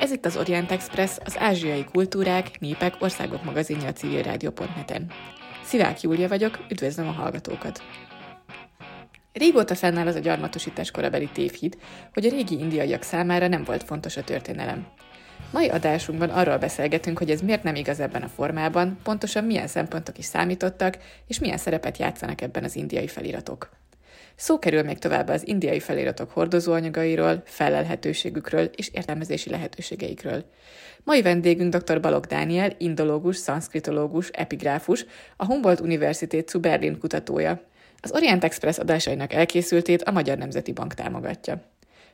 Ez itt az Orient Express, az ázsiai kultúrák, népek, országok magazinja a civilrádió.net-en. Szivák Júlia vagyok, üdvözlöm a hallgatókat! Régóta fennáll az a gyarmatosítás korabeli tévhit, hogy a régi indiaiak számára nem volt fontos a történelem. Mai adásunkban arról beszélgetünk, hogy ez miért nem igaz ebben a formában, pontosan milyen szempontok is számítottak, és milyen szerepet játszanak ebben az indiai feliratok. Szó kerül még tovább az indiai feliratok hordozóanyagairól, felelhetőségükről és értelmezési lehetőségeikről. Mai vendégünk dr. Balog Dániel, indológus, szanszkritológus, epigráfus, a Humboldt University zu Berlin kutatója. Az Orient Express adásainak elkészültét a Magyar Nemzeti Bank támogatja.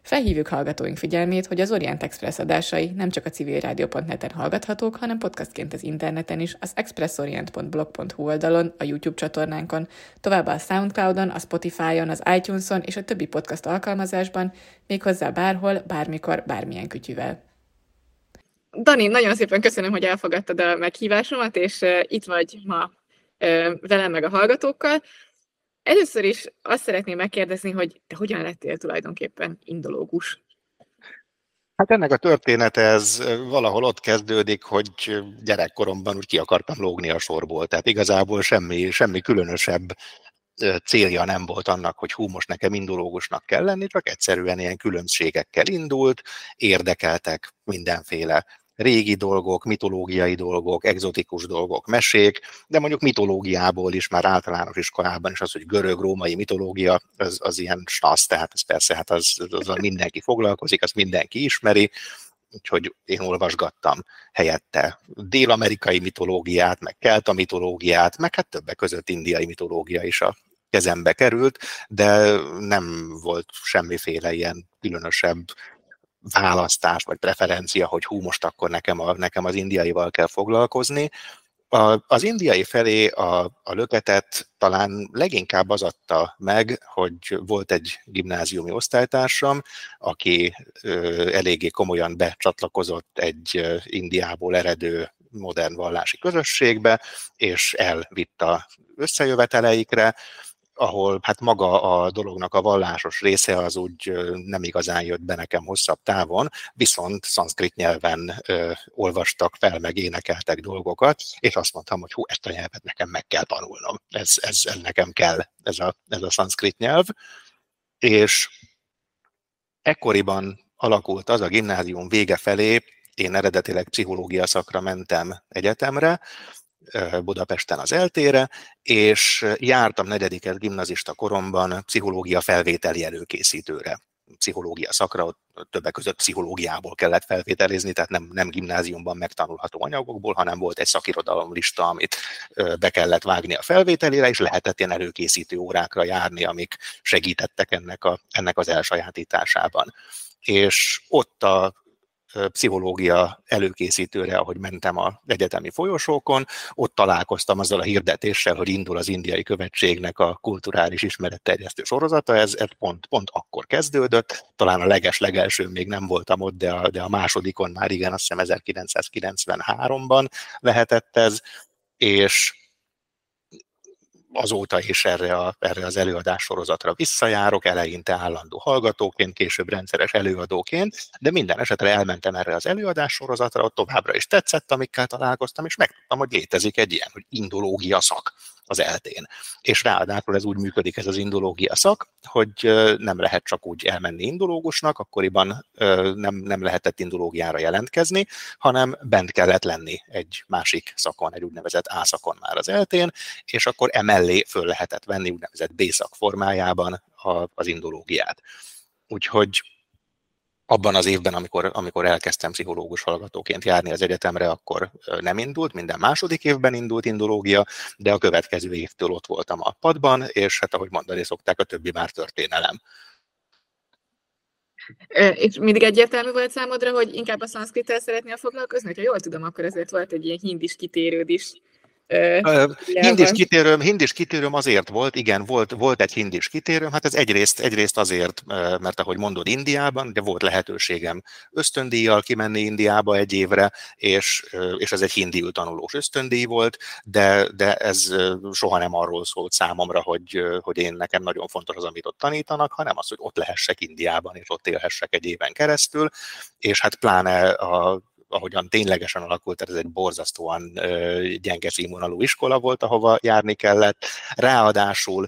Felhívjuk hallgatóink figyelmét, hogy az Orient Express adásai nem csak a civilrádió.net-en hallgathatók, hanem podcastként az interneten is, az expressorient.blog.hu oldalon, a YouTube csatornánkon, továbbá a Soundcloudon, a Spotify-on, az iTunes-on és a többi podcast alkalmazásban, méghozzá bárhol, bármikor, bármilyen kütyüvel. Dani, nagyon szépen köszönöm, hogy elfogadtad a meghívásomat, és itt vagy ma velem meg a hallgatókkal. Először is azt szeretném megkérdezni, hogy te hogyan lettél tulajdonképpen indológus? Hát ennek a történet ez valahol ott kezdődik, hogy gyerekkoromban úgy ki akartam lógni a sorból. Tehát igazából semmi, semmi különösebb célja nem volt annak, hogy hú, most nekem indológusnak kell lenni, csak egyszerűen ilyen különbségekkel indult, érdekeltek mindenféle régi dolgok, mitológiai dolgok, egzotikus dolgok, mesék, de mondjuk mitológiából is már általános iskolában is az, hogy görög-római mitológia, az, az ilyen stasz, tehát ez persze, hát az, azzal mindenki foglalkozik, azt mindenki ismeri, úgyhogy én olvasgattam helyette dél-amerikai mitológiát, meg kelta mitológiát, meg hát többek között indiai mitológia is a kezembe került, de nem volt semmiféle ilyen különösebb választás vagy preferencia, hogy hú, most akkor nekem, a, nekem az indiaival kell foglalkozni. A, az indiai felé a, a löketet talán leginkább az adta meg, hogy volt egy gimnáziumi osztálytársam, aki ö, eléggé komolyan becsatlakozott egy Indiából eredő modern vallási közösségbe, és elvitt a összejöveteleikre, ahol hát maga a dolognak a vallásos része az úgy nem igazán jött be nekem hosszabb távon, viszont szanszkrit nyelven ö, olvastak fel, meg énekeltek dolgokat, és azt mondtam, hogy hú, ezt a nyelvet nekem meg kell tanulnom, ez, ez, ez nekem kell, ez a, ez a szanszkrit nyelv, és ekkoriban alakult az a gimnázium vége felé, én eredetileg pszichológia szakra mentem egyetemre, Budapesten az eltére, és jártam negyediket gimnazista koromban pszichológia felvételi előkészítőre pszichológia szakra, ott többek között pszichológiából kellett felvételizni, tehát nem, nem gimnáziumban megtanulható anyagokból, hanem volt egy szakirodalom lista, amit be kellett vágni a felvételére, és lehetett ilyen előkészítő órákra járni, amik segítettek ennek, a, ennek az elsajátításában. És ott a pszichológia előkészítőre, ahogy mentem a egyetemi folyosókon, ott találkoztam azzal a hirdetéssel, hogy indul az indiai követségnek a kulturális ismeretterjesztő sorozata, ez, ez pont, pont akkor kezdődött, talán a leges-legelső még nem voltam ott, de a, de a másodikon már igen, azt hiszem 1993-ban lehetett ez, és azóta is erre, a, erre az előadás sorozatra visszajárok, eleinte állandó hallgatóként, később rendszeres előadóként, de minden esetre elmentem erre az előadás sorozatra, ott továbbra is tetszett, amikkel találkoztam, és megtudtam, hogy létezik egy ilyen, hogy indológia szak az eltén. És ráadásul ez úgy működik ez az indológia szak, hogy nem lehet csak úgy elmenni indológusnak, akkoriban nem, nem lehetett indológiára jelentkezni, hanem bent kellett lenni egy másik szakon, egy úgynevezett A szakon már az eltén, és akkor emellé föl lehetett venni úgynevezett B szak formájában az indológiát. Úgyhogy abban az évben, amikor, amikor elkezdtem pszichológus hallgatóként járni az egyetemre, akkor nem indult, minden második évben indult indológia, de a következő évtől ott voltam a padban, és hát ahogy mondani szokták, a többi már történelem. És mindig egyértelmű volt számodra, hogy inkább a szanszkrittel szeretnél foglalkozni? Ha jól tudom, akkor ezért volt egy ilyen hindis kitérőd is hindis kitérőm, hindis kitérőm azért volt, igen, volt, volt egy hindis kitérőm, hát ez egyrészt, egyrészt azért, mert ahogy mondod, Indiában, de volt lehetőségem ösztöndíjjal kimenni Indiába egy évre, és, és ez egy hindiül tanulós ösztöndíj volt, de, de ez soha nem arról szólt számomra, hogy, hogy én nekem nagyon fontos az, amit ott tanítanak, hanem az, hogy ott lehessek Indiában, és ott élhessek egy éven keresztül, és hát pláne a ahogyan ténylegesen alakult, tehát ez egy borzasztóan gyenge színvonalú iskola volt, ahova járni kellett. Ráadásul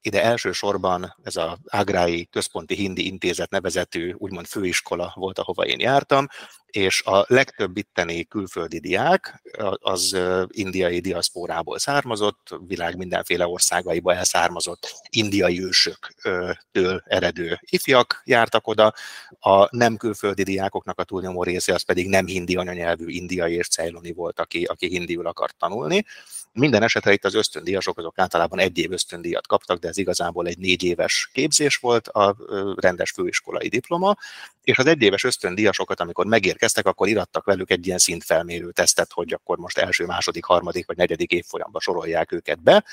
ide elsősorban ez az Ágrái Központi Hindi Intézet nevezetű úgymond főiskola volt, ahova én jártam, és a legtöbb itteni külföldi diák az indiai diaszpórából származott, világ mindenféle országaiba elszármazott indiai ősöktől eredő ifjak jártak oda, a nem külföldi diákoknak a túlnyomó része az pedig nem hindi anyanyelvű indiai és cejloni volt, aki, aki hindiül akart tanulni. Minden esetre itt az ösztöndíjasok azok általában egy év ösztöndíjat kaptak, de ez igazából egy négy éves képzés volt a rendes főiskolai diploma, és az egyéves ösztöndíjasokat, amikor megérkeztek, akkor irattak velük egy ilyen szintfelmérő tesztet, hogy akkor most első, második, harmadik vagy negyedik évfolyamban sorolják őket be,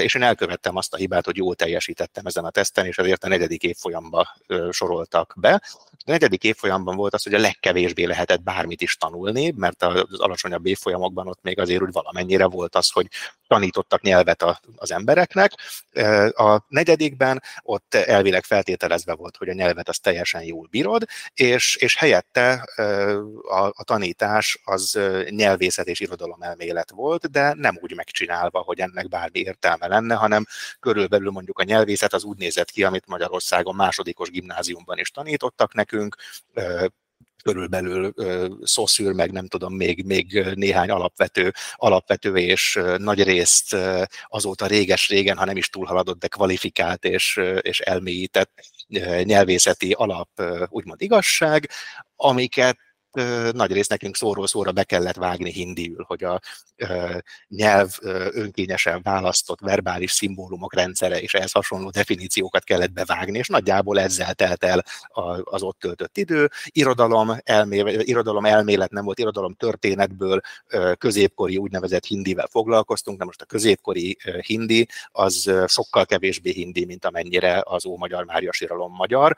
és én elkövettem azt a hibát, hogy jól teljesítettem ezen a teszten, és ezért a negyedik évfolyamba soroltak be. A negyedik évfolyamban volt az, hogy a legkevésbé lehetett bármit is tanulni, mert az alacsonyabb évfolyamokban ott még azért úgy valamennyire volt az, hogy tanítottak nyelvet az embereknek. A negyedikben ott elvileg feltételezve volt, hogy a nyelvet az teljesen jól bírod, és, és helyette a, a tanítás az nyelvészet és irodalom elmélet volt, de nem úgy megcsinálva, hogy ennek bármi értelme lenne, hanem körülbelül mondjuk a nyelvészet az úgy nézett ki, amit Magyarországon másodikos gimnáziumban is tanítottak nekünk, körülbelül szoszűr, meg nem tudom, még, még néhány alapvető, alapvető és nagy részt azóta réges-régen, ha nem is túlhaladott, de kvalifikált és, és elmélyített nyelvészeti alap, úgymond igazság, amiket nagy rész nekünk szóról szóra be kellett vágni hindiül, hogy a nyelv önkényesen választott verbális szimbólumok rendszere és ehhez hasonló definíciókat kellett bevágni, és nagyjából ezzel telt el az ott töltött idő. Irodalom, elmélet, irodalom elmélet nem volt, irodalom történetből középkori úgynevezett hindivel foglalkoztunk, de most a középkori hindi az sokkal kevésbé hindi, mint amennyire az Ó-Magyar Mária Síralom magyar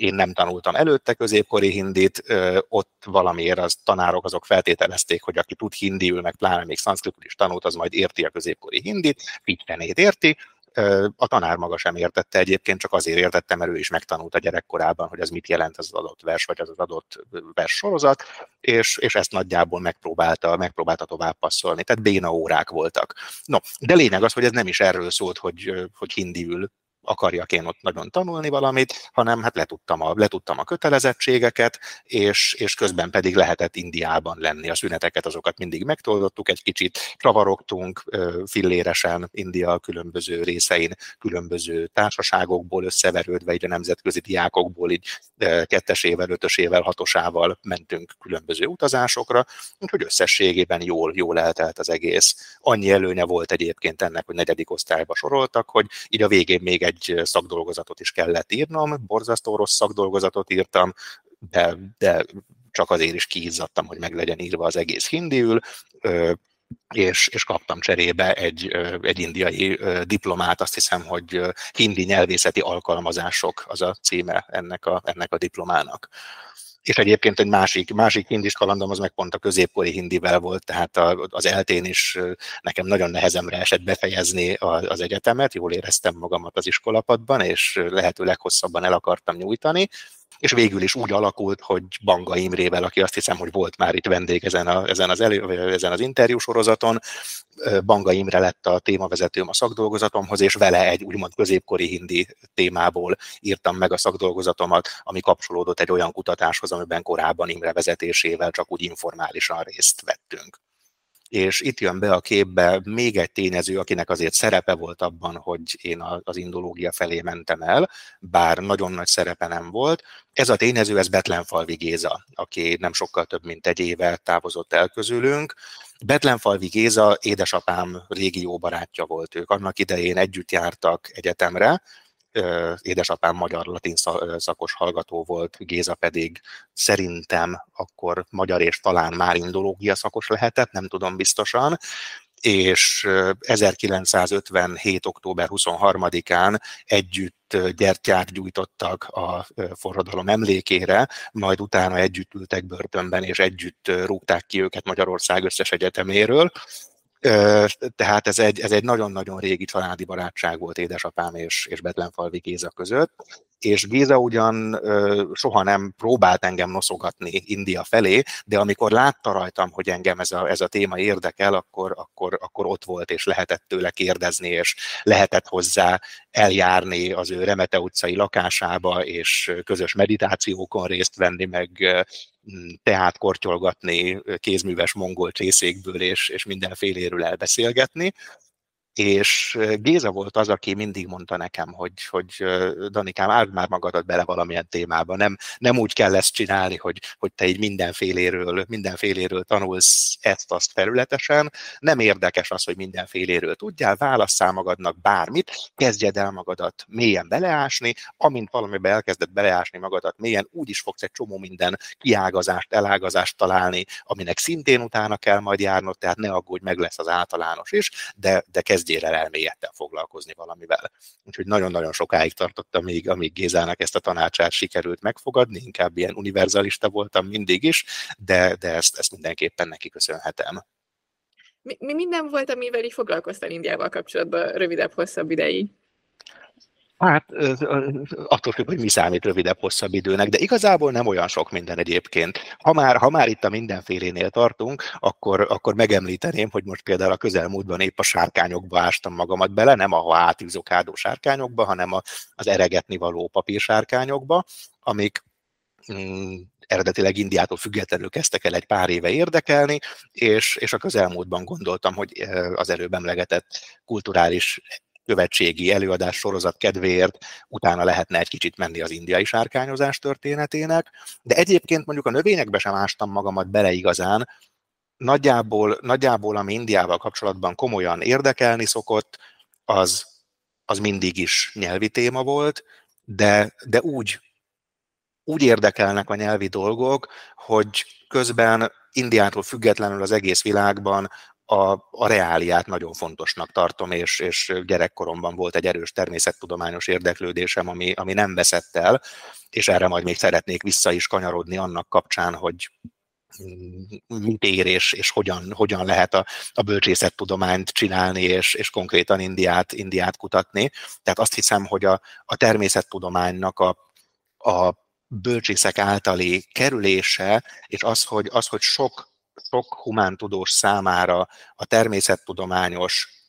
én nem tanultam előtte középkori hindit, ott valamiért az tanárok azok feltételezték, hogy aki tud hindiül, meg pláne még szanszkritul is tanult, az majd érti a középkori hindit, fittenét érti, a tanár maga sem értette egyébként, csak azért értette, mert ő is megtanult a gyerekkorában, hogy az mit jelent az adott vers, vagy az az adott vers sorozat, és, és ezt nagyjából megpróbálta, megpróbálta tovább passzolni. Tehát béna órák voltak. No, de lényeg az, hogy ez nem is erről szólt, hogy, hogy hindiül akarjak én ott nagyon tanulni valamit, hanem hát letudtam a, letudtam a kötelezettségeket, és, és közben pedig lehetett Indiában lenni. A szüneteket azokat mindig megtoldottuk, egy kicsit csavarogtunk filléresen India különböző részein, különböző társaságokból összeverődve, így a nemzetközi diákokból így kettesével, ötösével, hatosával mentünk különböző utazásokra, úgyhogy összességében jól, jól eltelt az egész. Annyi előnye volt egyébként ennek, hogy negyedik osztályba soroltak, hogy így a végén még egy szakdolgozatot is kellett írnom, borzasztó rossz szakdolgozatot írtam, de, de csak azért is kiizzadtam, hogy meg legyen írva az egész hindiül, és, és kaptam cserébe egy, egy indiai diplomát, azt hiszem, hogy hindi nyelvészeti alkalmazások az a címe ennek a, ennek a diplomának. És egyébként egy másik, másik hindis kalandom az meg pont a középkori hindivel volt, tehát az eltén is nekem nagyon nehezemre esett befejezni az egyetemet, jól éreztem magamat az iskolapadban, és lehető leghosszabban el akartam nyújtani, és végül is úgy alakult, hogy Banga Imrével, aki azt hiszem, hogy volt már itt vendég ezen, a, ezen, az, elő, ezen az interjú sorozaton, Banga Imre lett a témavezetőm a szakdolgozatomhoz, és vele egy úgymond középkori hindi témából írtam meg a szakdolgozatomat, ami kapcsolódott egy olyan kutatáshoz, amiben korábban Imre vezetésével csak úgy informálisan részt vettünk és itt jön be a képbe még egy tényező, akinek azért szerepe volt abban, hogy én az indológia felé mentem el, bár nagyon nagy szerepe nem volt. Ez a tényező, ez Betlenfalvi Géza, aki nem sokkal több mint egy éve távozott el közülünk. Betlenfalvi Géza édesapám régió barátja volt ők. Annak idején együtt jártak egyetemre, édesapám magyar-latin szakos hallgató volt, Géza pedig szerintem akkor magyar és talán már indológia szakos lehetett, nem tudom biztosan, és 1957. október 23-án együtt gyertyát gyújtottak a forradalom emlékére, majd utána együtt ültek börtönben, és együtt rúgták ki őket Magyarország összes egyeteméről. Tehát ez egy, ez egy nagyon-nagyon régi családi barátság volt édesapám és, és Betlenfalvi Géza között, és Géza ugyan soha nem próbált engem noszogatni India felé, de amikor látta rajtam, hogy engem ez a, ez a téma érdekel, akkor, akkor, akkor ott volt, és lehetett tőle kérdezni, és lehetett hozzá eljárni az ő Remete utcai lakásába, és közös meditációkon részt venni, meg teát kortyolgatni kézműves mongol csészékből, és, és mindenféléről elbeszélgetni és Géza volt az, aki mindig mondta nekem, hogy, hogy Danikám, áld már magadat bele valamilyen témába, nem, nem úgy kell ezt csinálni, hogy, hogy te így mindenféléről, mindenféléről tanulsz ezt-azt felületesen, nem érdekes az, hogy mindenféléről tudjál, válasszál magadnak bármit, kezdjed el magadat mélyen beleásni, amint valamibe elkezded beleásni magadat mélyen, úgy is fogsz egy csomó minden kiágazást, elágazást találni, aminek szintén utána kell majd járnod, tehát ne aggódj, meg lesz az általános is, de, de kezdj kezdjél el elmélyedten foglalkozni valamivel. Úgyhogy nagyon-nagyon sokáig tartottam, amíg, amíg Gézának ezt a tanácsát sikerült megfogadni, inkább ilyen univerzalista voltam mindig is, de, de ezt, ezt mindenképpen neki köszönhetem. Mi, mi minden volt, amivel így foglalkoztál Indiával kapcsolatban rövidebb, hosszabb ideig? Hát attól függ, hogy mi számít rövidebb, hosszabb időnek, de igazából nem olyan sok minden egyébként. Ha már, ha már itt a mindenfélénél tartunk, akkor, akkor megemlíteném, hogy most például a közelmúltban épp a sárkányokba ástam magamat bele, nem a átűzokádó sárkányokba, hanem a, az eregetni való papírsárkányokba, amik mm, eredetileg Indiától függetlenül kezdtek el egy pár éve érdekelni, és, és a közelmúltban gondoltam, hogy az előbb emlegetett kulturális követségi előadás sorozat kedvéért utána lehetne egy kicsit menni az indiai sárkányozás történetének, de egyébként mondjuk a növényekbe sem ástam magamat bele igazán, nagyjából, nagyjából ami Indiával kapcsolatban komolyan érdekelni szokott, az, az mindig is nyelvi téma volt, de, de úgy, úgy érdekelnek a nyelvi dolgok, hogy közben Indiától függetlenül az egész világban a, a reáliát nagyon fontosnak tartom, és, és gyerekkoromban volt egy erős természettudományos érdeklődésem, ami, ami nem veszett el, és erre majd még szeretnék vissza is kanyarodni annak kapcsán, hogy mit ér és, és hogyan, hogyan lehet a, a bölcsészettudományt csinálni, és, és konkrétan Indiát, Indiát kutatni. Tehát azt hiszem, hogy a, a természettudománynak a, a bölcsészek általi kerülése, és az, hogy, az, hogy sok sok humántudós számára a természettudományos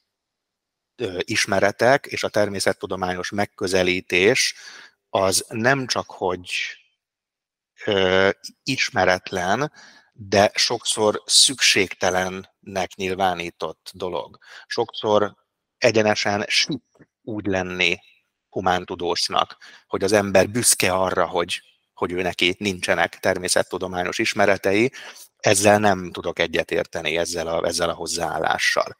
ismeretek és a természettudományos megközelítés az nem csak, hogy ismeretlen, de sokszor szükségtelennek nyilvánított dolog. Sokszor egyenesen süt úgy lenni humántudósnak, hogy az ember büszke arra, hogy, hogy ő neki nincsenek természettudományos ismeretei, ezzel nem tudok egyetérteni ezzel a, ezzel a hozzáállással.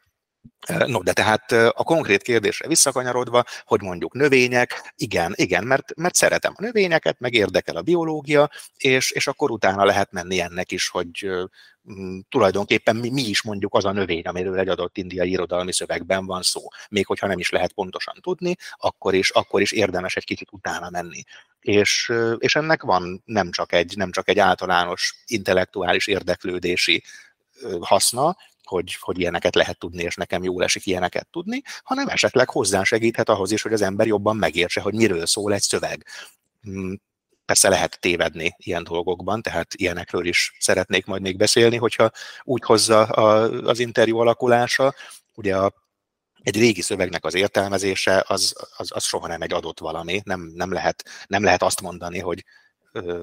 No, de tehát a konkrét kérdésre visszakanyarodva, hogy mondjuk növények, igen, igen, mert, mert szeretem a növényeket, meg érdekel a biológia, és, és akkor utána lehet menni ennek is, hogy m, tulajdonképpen mi, mi is mondjuk az a növény, amiről egy adott indiai irodalmi szövegben van szó. Még hogyha nem is lehet pontosan tudni, akkor is, akkor is érdemes egy kicsit utána menni és, és ennek van nem csak, egy, nem csak egy általános intellektuális érdeklődési haszna, hogy, hogy ilyeneket lehet tudni, és nekem jól esik ilyeneket tudni, hanem esetleg hozzásegíthet ahhoz is, hogy az ember jobban megértse, hogy miről szól egy szöveg. Hmm, persze lehet tévedni ilyen dolgokban, tehát ilyenekről is szeretnék majd még beszélni, hogyha úgy hozza az interjú alakulása. Ugye a egy régi szövegnek az értelmezése az, az, az soha nem egy adott valami, nem, nem, lehet, nem lehet azt mondani, hogy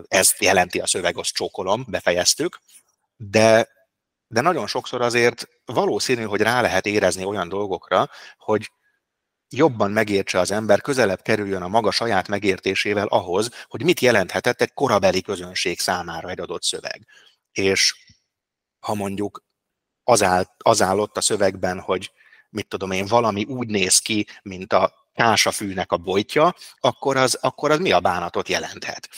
ezt jelenti a szöveg, azt csókolom, befejeztük, de, de nagyon sokszor azért valószínű, hogy rá lehet érezni olyan dolgokra, hogy jobban megértse az ember, közelebb kerüljön a maga saját megértésével ahhoz, hogy mit jelenthetett egy korabeli közönség számára egy adott szöveg. És ha mondjuk az, áll, az áll a szövegben, hogy mit tudom én, valami úgy néz ki, mint a kásafűnek a bojtja, akkor az, akkor az mi a bánatot jelenthet?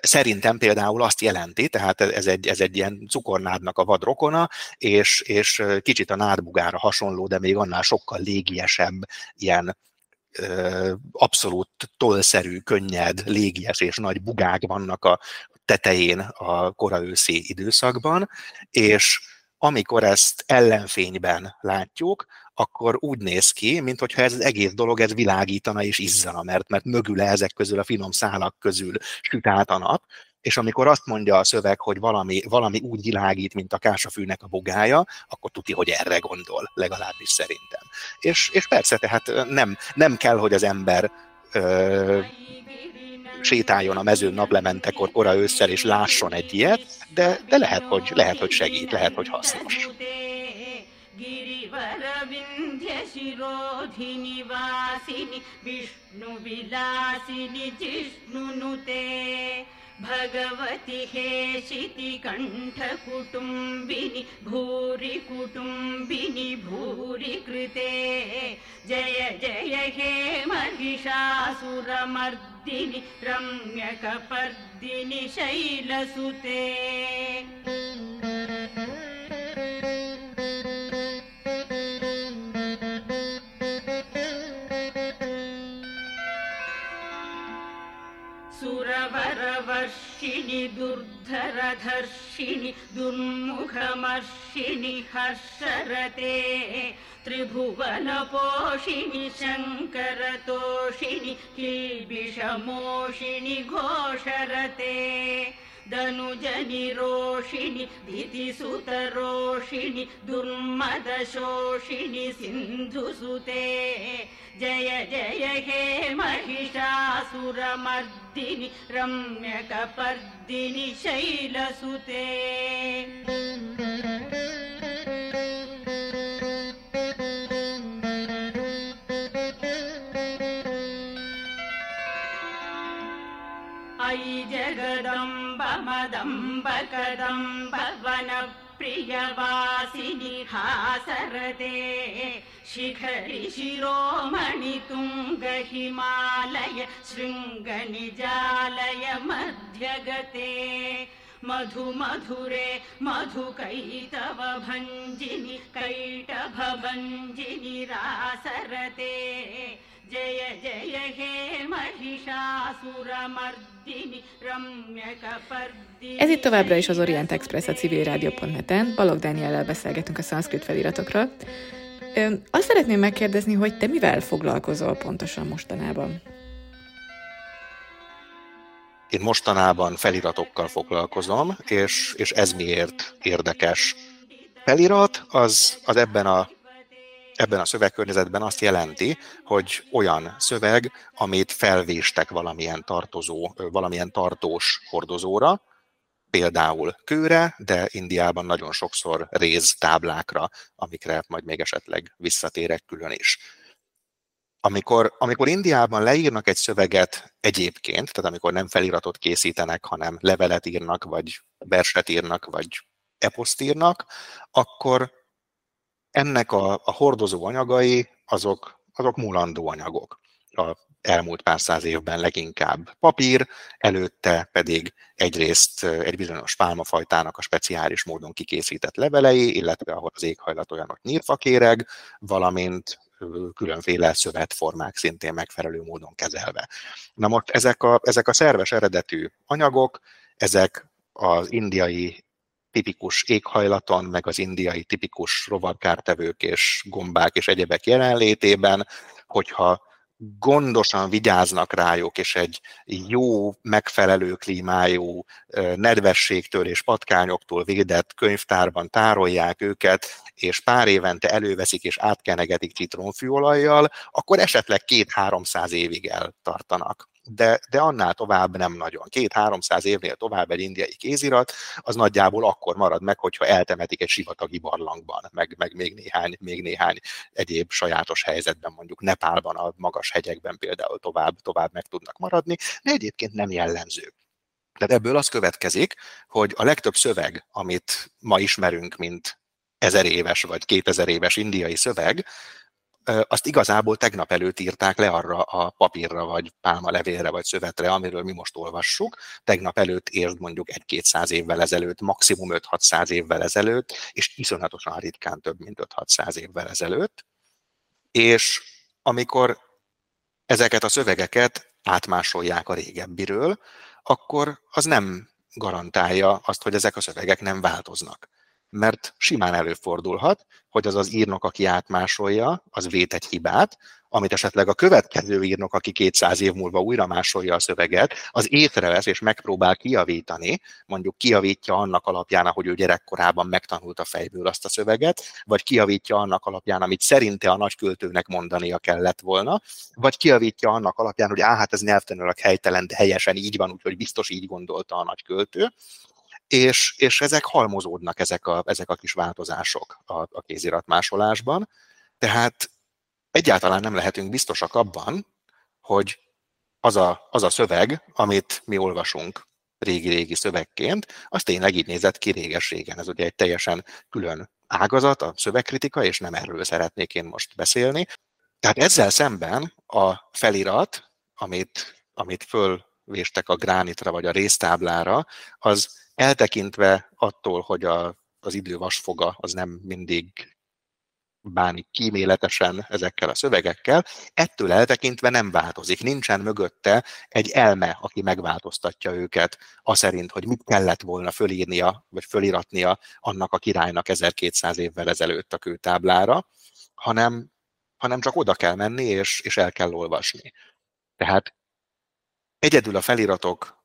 Szerintem például azt jelenti, tehát ez egy, ez egy ilyen cukornádnak a vadrokona, és, és kicsit a nádbugára hasonló, de még annál sokkal légiesebb, ilyen abszolút tollszerű, könnyed, légies és nagy bugák vannak a tetején a koraőszi időszakban, és amikor ezt ellenfényben látjuk, akkor úgy néz ki, mintha ez az egész dolog ez világítana és izzana, mert, mert mögül ezek közül a finom szálak közül süt át a nap, és amikor azt mondja a szöveg, hogy valami, valami úgy világít, mint a kásafűnek a bugája, akkor tudja, hogy erre gondol, legalábbis szerintem. És, és persze, tehát nem, nem kell, hogy az ember ö, sétáljon a mezőn naplementekor kora ősszel, és lásson egy ilyet, de, de lehet, hogy, lehet, hogy segít, lehet, hogy hasznos. गिरिवरविन्ध्यशिरोधिनिवासिनि विष्णुविलासिनि जिष्णुनुते। भगवति हेशितिकण्ठकुटुम्बिनि भूरि कुटुम्बिनि भूरि कृते जय जय हे महिषासुरमर्दिनि रम्यकपर्दिनि शैलसुते सुरवरवर्षिणि दुर्धरधर्षिणि दुर्मुखमर्षिणि हर्षरते। त्रिभुवनपोषिणि शङ्करतोषिणि किल्बिषमोषिणि घोषरते धनुजनिरोषिणि धितिसुतरोषिणि दुर्मदशोषिणि सिन्धुसुते। जय जय हे महिषासुरमर्दिनि रम्यकपर्दिनि शैलसुते कदम्बमदम्बकदम्बवनप्रियवासिनिहासरदे शिखरि शिरोमणितुङ्गहिमालय शृङ्गनिजालय मध्यगते मधु मधुरे भञ्जिनि कैटभभञ्जिनि रासरते। जय जय हे Ez itt továbbra is az Orient Express a civilrádió.net-en. Balog Dániellel beszélgetünk a szanszkrit feliratokról. Ö, azt szeretném megkérdezni, hogy te mivel foglalkozol pontosan mostanában? Én mostanában feliratokkal foglalkozom, és, és ez miért érdekes. Felirat az, az ebben a ebben a szövegkörnyezetben azt jelenti, hogy olyan szöveg, amit felvéstek valamilyen tartozó, valamilyen tartós hordozóra, például kőre, de Indiában nagyon sokszor réz táblákra, amikre majd még esetleg visszatérek külön is. Amikor, amikor Indiában leírnak egy szöveget egyébként, tehát amikor nem feliratot készítenek, hanem levelet írnak, vagy verset írnak, vagy eposzt írnak, akkor ennek a, a hordozó anyagai azok, azok múlandó anyagok. A elmúlt pár száz évben leginkább papír, előtte pedig egyrészt egy bizonyos pálmafajtának a speciális módon kikészített levelei, illetve ahol az éghajlat olyan, hogy nyírfakéreg, valamint különféle szövetformák szintén megfelelő módon kezelve. Na most ezek a, ezek a szerves eredetű anyagok, ezek az indiai tipikus éghajlaton, meg az indiai tipikus rovarkártevők és gombák és egyebek jelenlétében, hogyha gondosan vigyáznak rájuk, és egy jó, megfelelő klímájú, nedvességtől és patkányoktól védett könyvtárban tárolják őket, és pár évente előveszik és átkenegetik citromfűolajjal, akkor esetleg két-háromszáz évig eltartanak de, de annál tovább nem nagyon. Két-háromszáz évnél tovább egy indiai kézirat, az nagyjából akkor marad meg, hogyha eltemetik egy sivatagi barlangban, meg, meg még, néhány, még néhány egyéb sajátos helyzetben, mondjuk Nepálban, a magas hegyekben például tovább, tovább meg tudnak maradni, de egyébként nem jellemző. Tehát ebből az következik, hogy a legtöbb szöveg, amit ma ismerünk, mint ezer éves vagy kétezer éves indiai szöveg, azt igazából tegnap előtt írták le arra a papírra, vagy pálmalevélre, vagy szövetre, amiről mi most olvassuk. Tegnap előtt érd mondjuk egy-kétszáz évvel ezelőtt, maximum 5-600 évvel ezelőtt, és iszonyatosan ritkán több, mint 5-600 évvel ezelőtt. És amikor ezeket a szövegeket átmásolják a régebbiről, akkor az nem garantálja azt, hogy ezek a szövegek nem változnak mert simán előfordulhat, hogy az az írnok, aki átmásolja, az vét egy hibát, amit esetleg a következő írnok, aki 200 év múlva újra másolja a szöveget, az észrevesz és megpróbál kiavítani, mondjuk kiavítja annak alapján, ahogy ő gyerekkorában megtanulta fejből azt a szöveget, vagy kiavítja annak alapján, amit szerinte a nagyköltőnek mondania kellett volna, vagy kiavítja annak alapján, hogy á, hát ez nyelvtanilag helytelen, de helyesen így van, úgyhogy biztos így gondolta a nagyköltő, és, és ezek halmozódnak, ezek a, ezek a kis változások a, a kéziratmásolásban. Tehát egyáltalán nem lehetünk biztosak abban, hogy az a, az a szöveg, amit mi olvasunk régi-régi szövegként, az tényleg így nézett ki réges-régen. Ez ugye egy teljesen külön ágazat, a szövegkritika, és nem erről szeretnék én most beszélni. Tehát ezzel szemben a felirat, amit, amit fölvéstek a gránitra vagy a résztáblára, az eltekintve attól, hogy a, az idő vasfoga az nem mindig bánik kíméletesen ezekkel a szövegekkel, ettől eltekintve nem változik. Nincsen mögötte egy elme, aki megváltoztatja őket, az szerint, hogy mit kellett volna fölírnia, vagy föliratnia annak a királynak 1200 évvel ezelőtt a kőtáblára, hanem, hanem csak oda kell menni, és, és el kell olvasni. Tehát egyedül a feliratok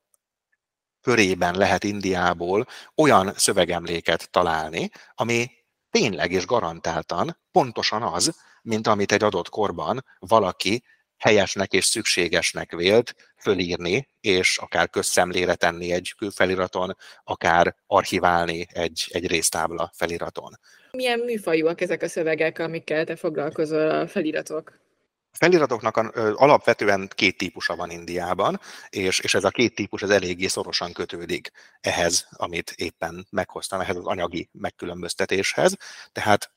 körében lehet Indiából olyan szövegemléket találni, ami tényleg és garantáltan pontosan az, mint amit egy adott korban valaki helyesnek és szükségesnek vélt fölírni, és akár közszemlére tenni egy külfeliraton, akár archiválni egy, egy résztábla feliraton. Milyen műfajúak ezek a szövegek, amikkel te foglalkozol a feliratok? Feliratoknak alapvetően két típusa van Indiában, és, és ez a két típus ez eléggé szorosan kötődik ehhez, amit éppen meghoztam, ehhez az anyagi megkülönböztetéshez. Tehát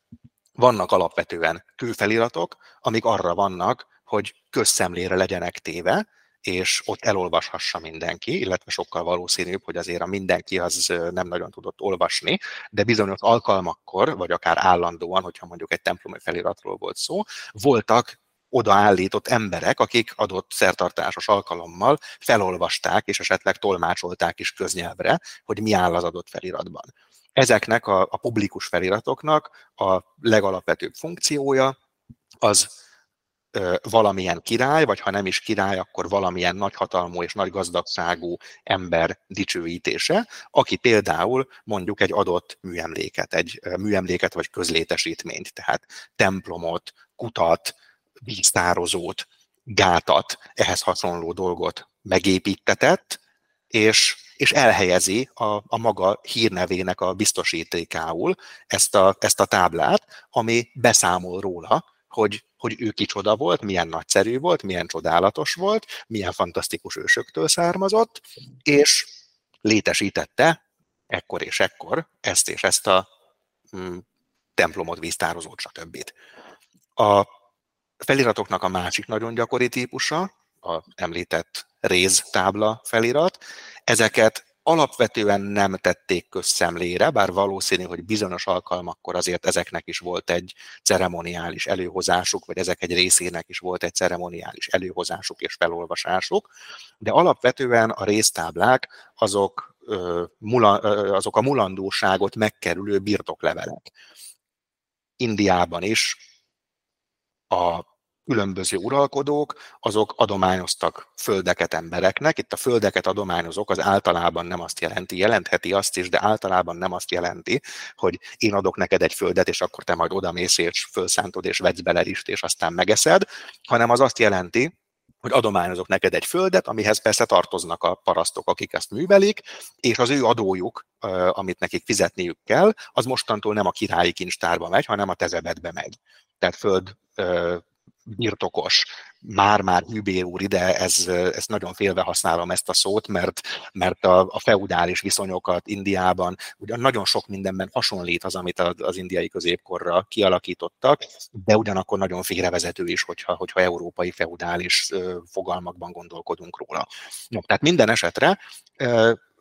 vannak alapvetően külfeliratok, amik arra vannak, hogy közszemlére legyenek téve, és ott elolvashassa mindenki, illetve sokkal valószínűbb, hogy azért a mindenki az nem nagyon tudott olvasni, de bizonyos alkalmakkor, vagy akár állandóan, hogyha mondjuk egy templomi feliratról volt szó, voltak odaállított emberek, akik adott szertartásos alkalommal felolvasták és esetleg tolmácsolták is köznyelvre, hogy mi áll az adott feliratban. Ezeknek a, a publikus feliratoknak a legalapvetőbb funkciója az valamilyen király, vagy ha nem is király, akkor valamilyen nagyhatalmú és nagy gazdagságú ember dicsőítése, aki például mondjuk egy adott műemléket, egy műemléket vagy közlétesítményt, tehát templomot, kutat, víztározót, gátat, ehhez hasonló dolgot megépítetett, és, és elhelyezi a, a maga hírnevének a biztosítékául ezt a, ezt a táblát, ami beszámol róla, hogy, hogy ő kicsoda volt, milyen nagyszerű volt, milyen csodálatos volt, milyen fantasztikus ősöktől származott, és létesítette ekkor és ekkor ezt és ezt a mm, templomot, víztározót, stb. A feliratoknak a másik nagyon gyakori típusa, a említett tábla felirat. Ezeket alapvetően nem tették közszemlére, bár valószínű, hogy bizonyos alkalmakkor azért ezeknek is volt egy ceremoniális előhozásuk, vagy ezek egy részének is volt egy ceremoniális előhozásuk és felolvasásuk, de alapvetően a résztáblák azok, azok a mulandóságot megkerülő birtoklevelek. Indiában is a különböző uralkodók, azok adományoztak földeket embereknek. Itt a földeket adományozok, az általában nem azt jelenti, jelentheti azt is, de általában nem azt jelenti, hogy én adok neked egy földet, és akkor te majd oda mész, és fölszántod, és vetsz bele ist, és aztán megeszed, hanem az azt jelenti, hogy adományozok neked egy földet, amihez persze tartoznak a parasztok, akik ezt művelik, és az ő adójuk, amit nekik fizetniük kell, az mostantól nem a királyi kincstárba megy, hanem a tezebedbe megy. Tehát föld birtokos, már-már hűbér úr ide, ez, ez nagyon félve használom ezt a szót, mert, mert a, a feudális viszonyokat Indiában ugyan nagyon sok mindenben hasonlít az, amit az indiai középkorra kialakítottak, de ugyanakkor nagyon félrevezető is, hogyha, hogyha európai feudális fogalmakban gondolkodunk róla. No, tehát minden esetre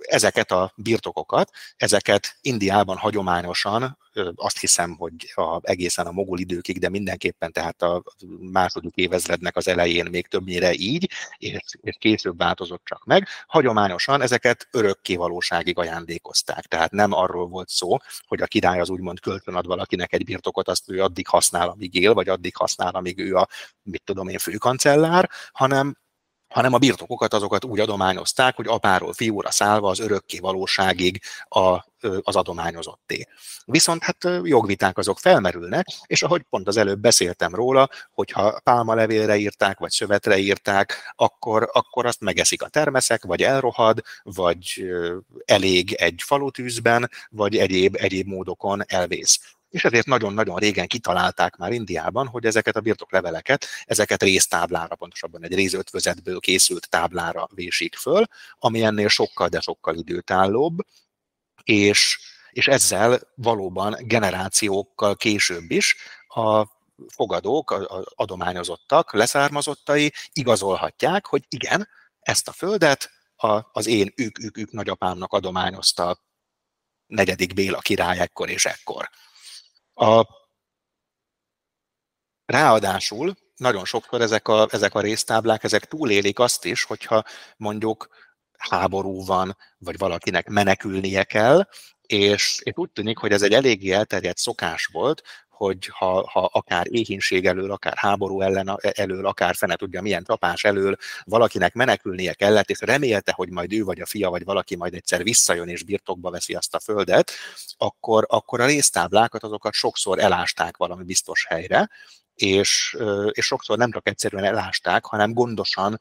ezeket a birtokokat, ezeket Indiában hagyományosan, azt hiszem, hogy a, egészen a mogul időkig, de mindenképpen tehát a második évezrednek az elején még többnyire így, és, és később változott csak meg, hagyományosan ezeket örökkévalóságig ajándékozták. Tehát nem arról volt szó, hogy a király az úgymond kölcsönad valakinek egy birtokot, azt ő addig használ, amíg él, vagy addig használ, amíg ő a, mit tudom én, főkancellár, hanem hanem a birtokokat azokat úgy adományozták, hogy apáról fiúra szállva az örökké valóságig a, az adományozotté. Viszont hát jogviták azok felmerülnek, és ahogy pont az előbb beszéltem róla, hogyha pálmalevélre írták, vagy szövetre írták, akkor, akkor azt megeszik a termeszek, vagy elrohad, vagy elég egy falutűzben, vagy egyéb, egyéb módokon elvész és ezért nagyon-nagyon régen kitalálták már Indiában, hogy ezeket a birtokleveleket, ezeket résztáblára, pontosabban egy rézötvözetből készült táblára vésik föl, ami ennél sokkal, de sokkal időtállóbb, és, és ezzel valóban generációkkal később is a fogadók, a adományozottak, leszármazottai igazolhatják, hogy igen, ezt a földet az én ők, ők, ők nagyapámnak adományozta negyedik Béla király ekkor és ekkor. A, ráadásul nagyon sokszor ezek a, ezek a résztáblák, ezek túlélik azt is, hogyha mondjuk háború van, vagy valakinek menekülnie kell, és, és úgy tűnik, hogy ez egy eléggé elterjedt szokás volt, hogy ha, ha akár éhínség elől, akár háború ellen, elől, akár fene tudja milyen tapás elől valakinek menekülnie kellett, és remélte, hogy majd ő vagy a fia, vagy valaki majd egyszer visszajön és birtokba veszi azt a földet, akkor, akkor a résztáblákat azokat sokszor elásták valami biztos helyre, és, és sokszor nem csak egyszerűen elásták, hanem gondosan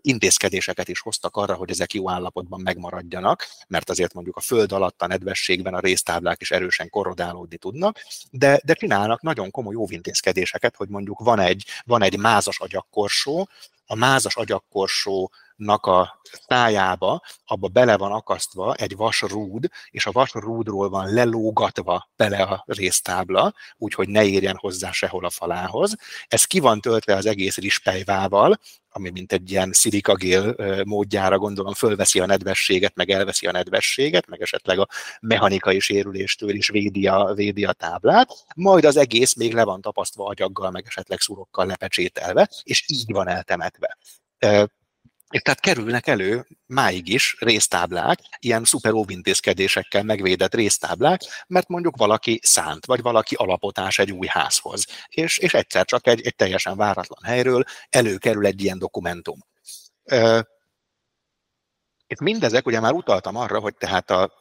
intézkedéseket is hoztak arra, hogy ezek jó állapotban megmaradjanak, mert azért mondjuk a föld alatt a nedvességben a résztáblák is erősen korrodálódni tudnak, de, de csinálnak nagyon komoly óvintézkedéseket, hogy mondjuk van egy, van egy mázas agyakkorsó, a mázas agyakkorsó nak a tájába, abba bele van akasztva egy vasrúd, és a vasrúdról van lelógatva bele a résztábla, úgyhogy ne érjen hozzá sehol a falához. Ez ki van töltve az egész rispejvával, ami mint egy ilyen szilikagél módjára gondolom fölveszi a nedvességet, meg elveszi a nedvességet, meg esetleg a mechanikai sérüléstől is védi a, védi a táblát, majd az egész még le van tapasztva agyaggal, meg esetleg szurokkal lepecsételve, és így van eltemetve. Tehát kerülnek elő máig is résztáblák, ilyen szuper óvintézkedésekkel megvédett résztáblák, mert mondjuk valaki szánt, vagy valaki alapotás egy új házhoz. És, és egyszer csak egy, egy teljesen váratlan helyről előkerül egy ilyen dokumentum. Itt mindezek, ugye már utaltam arra, hogy tehát a,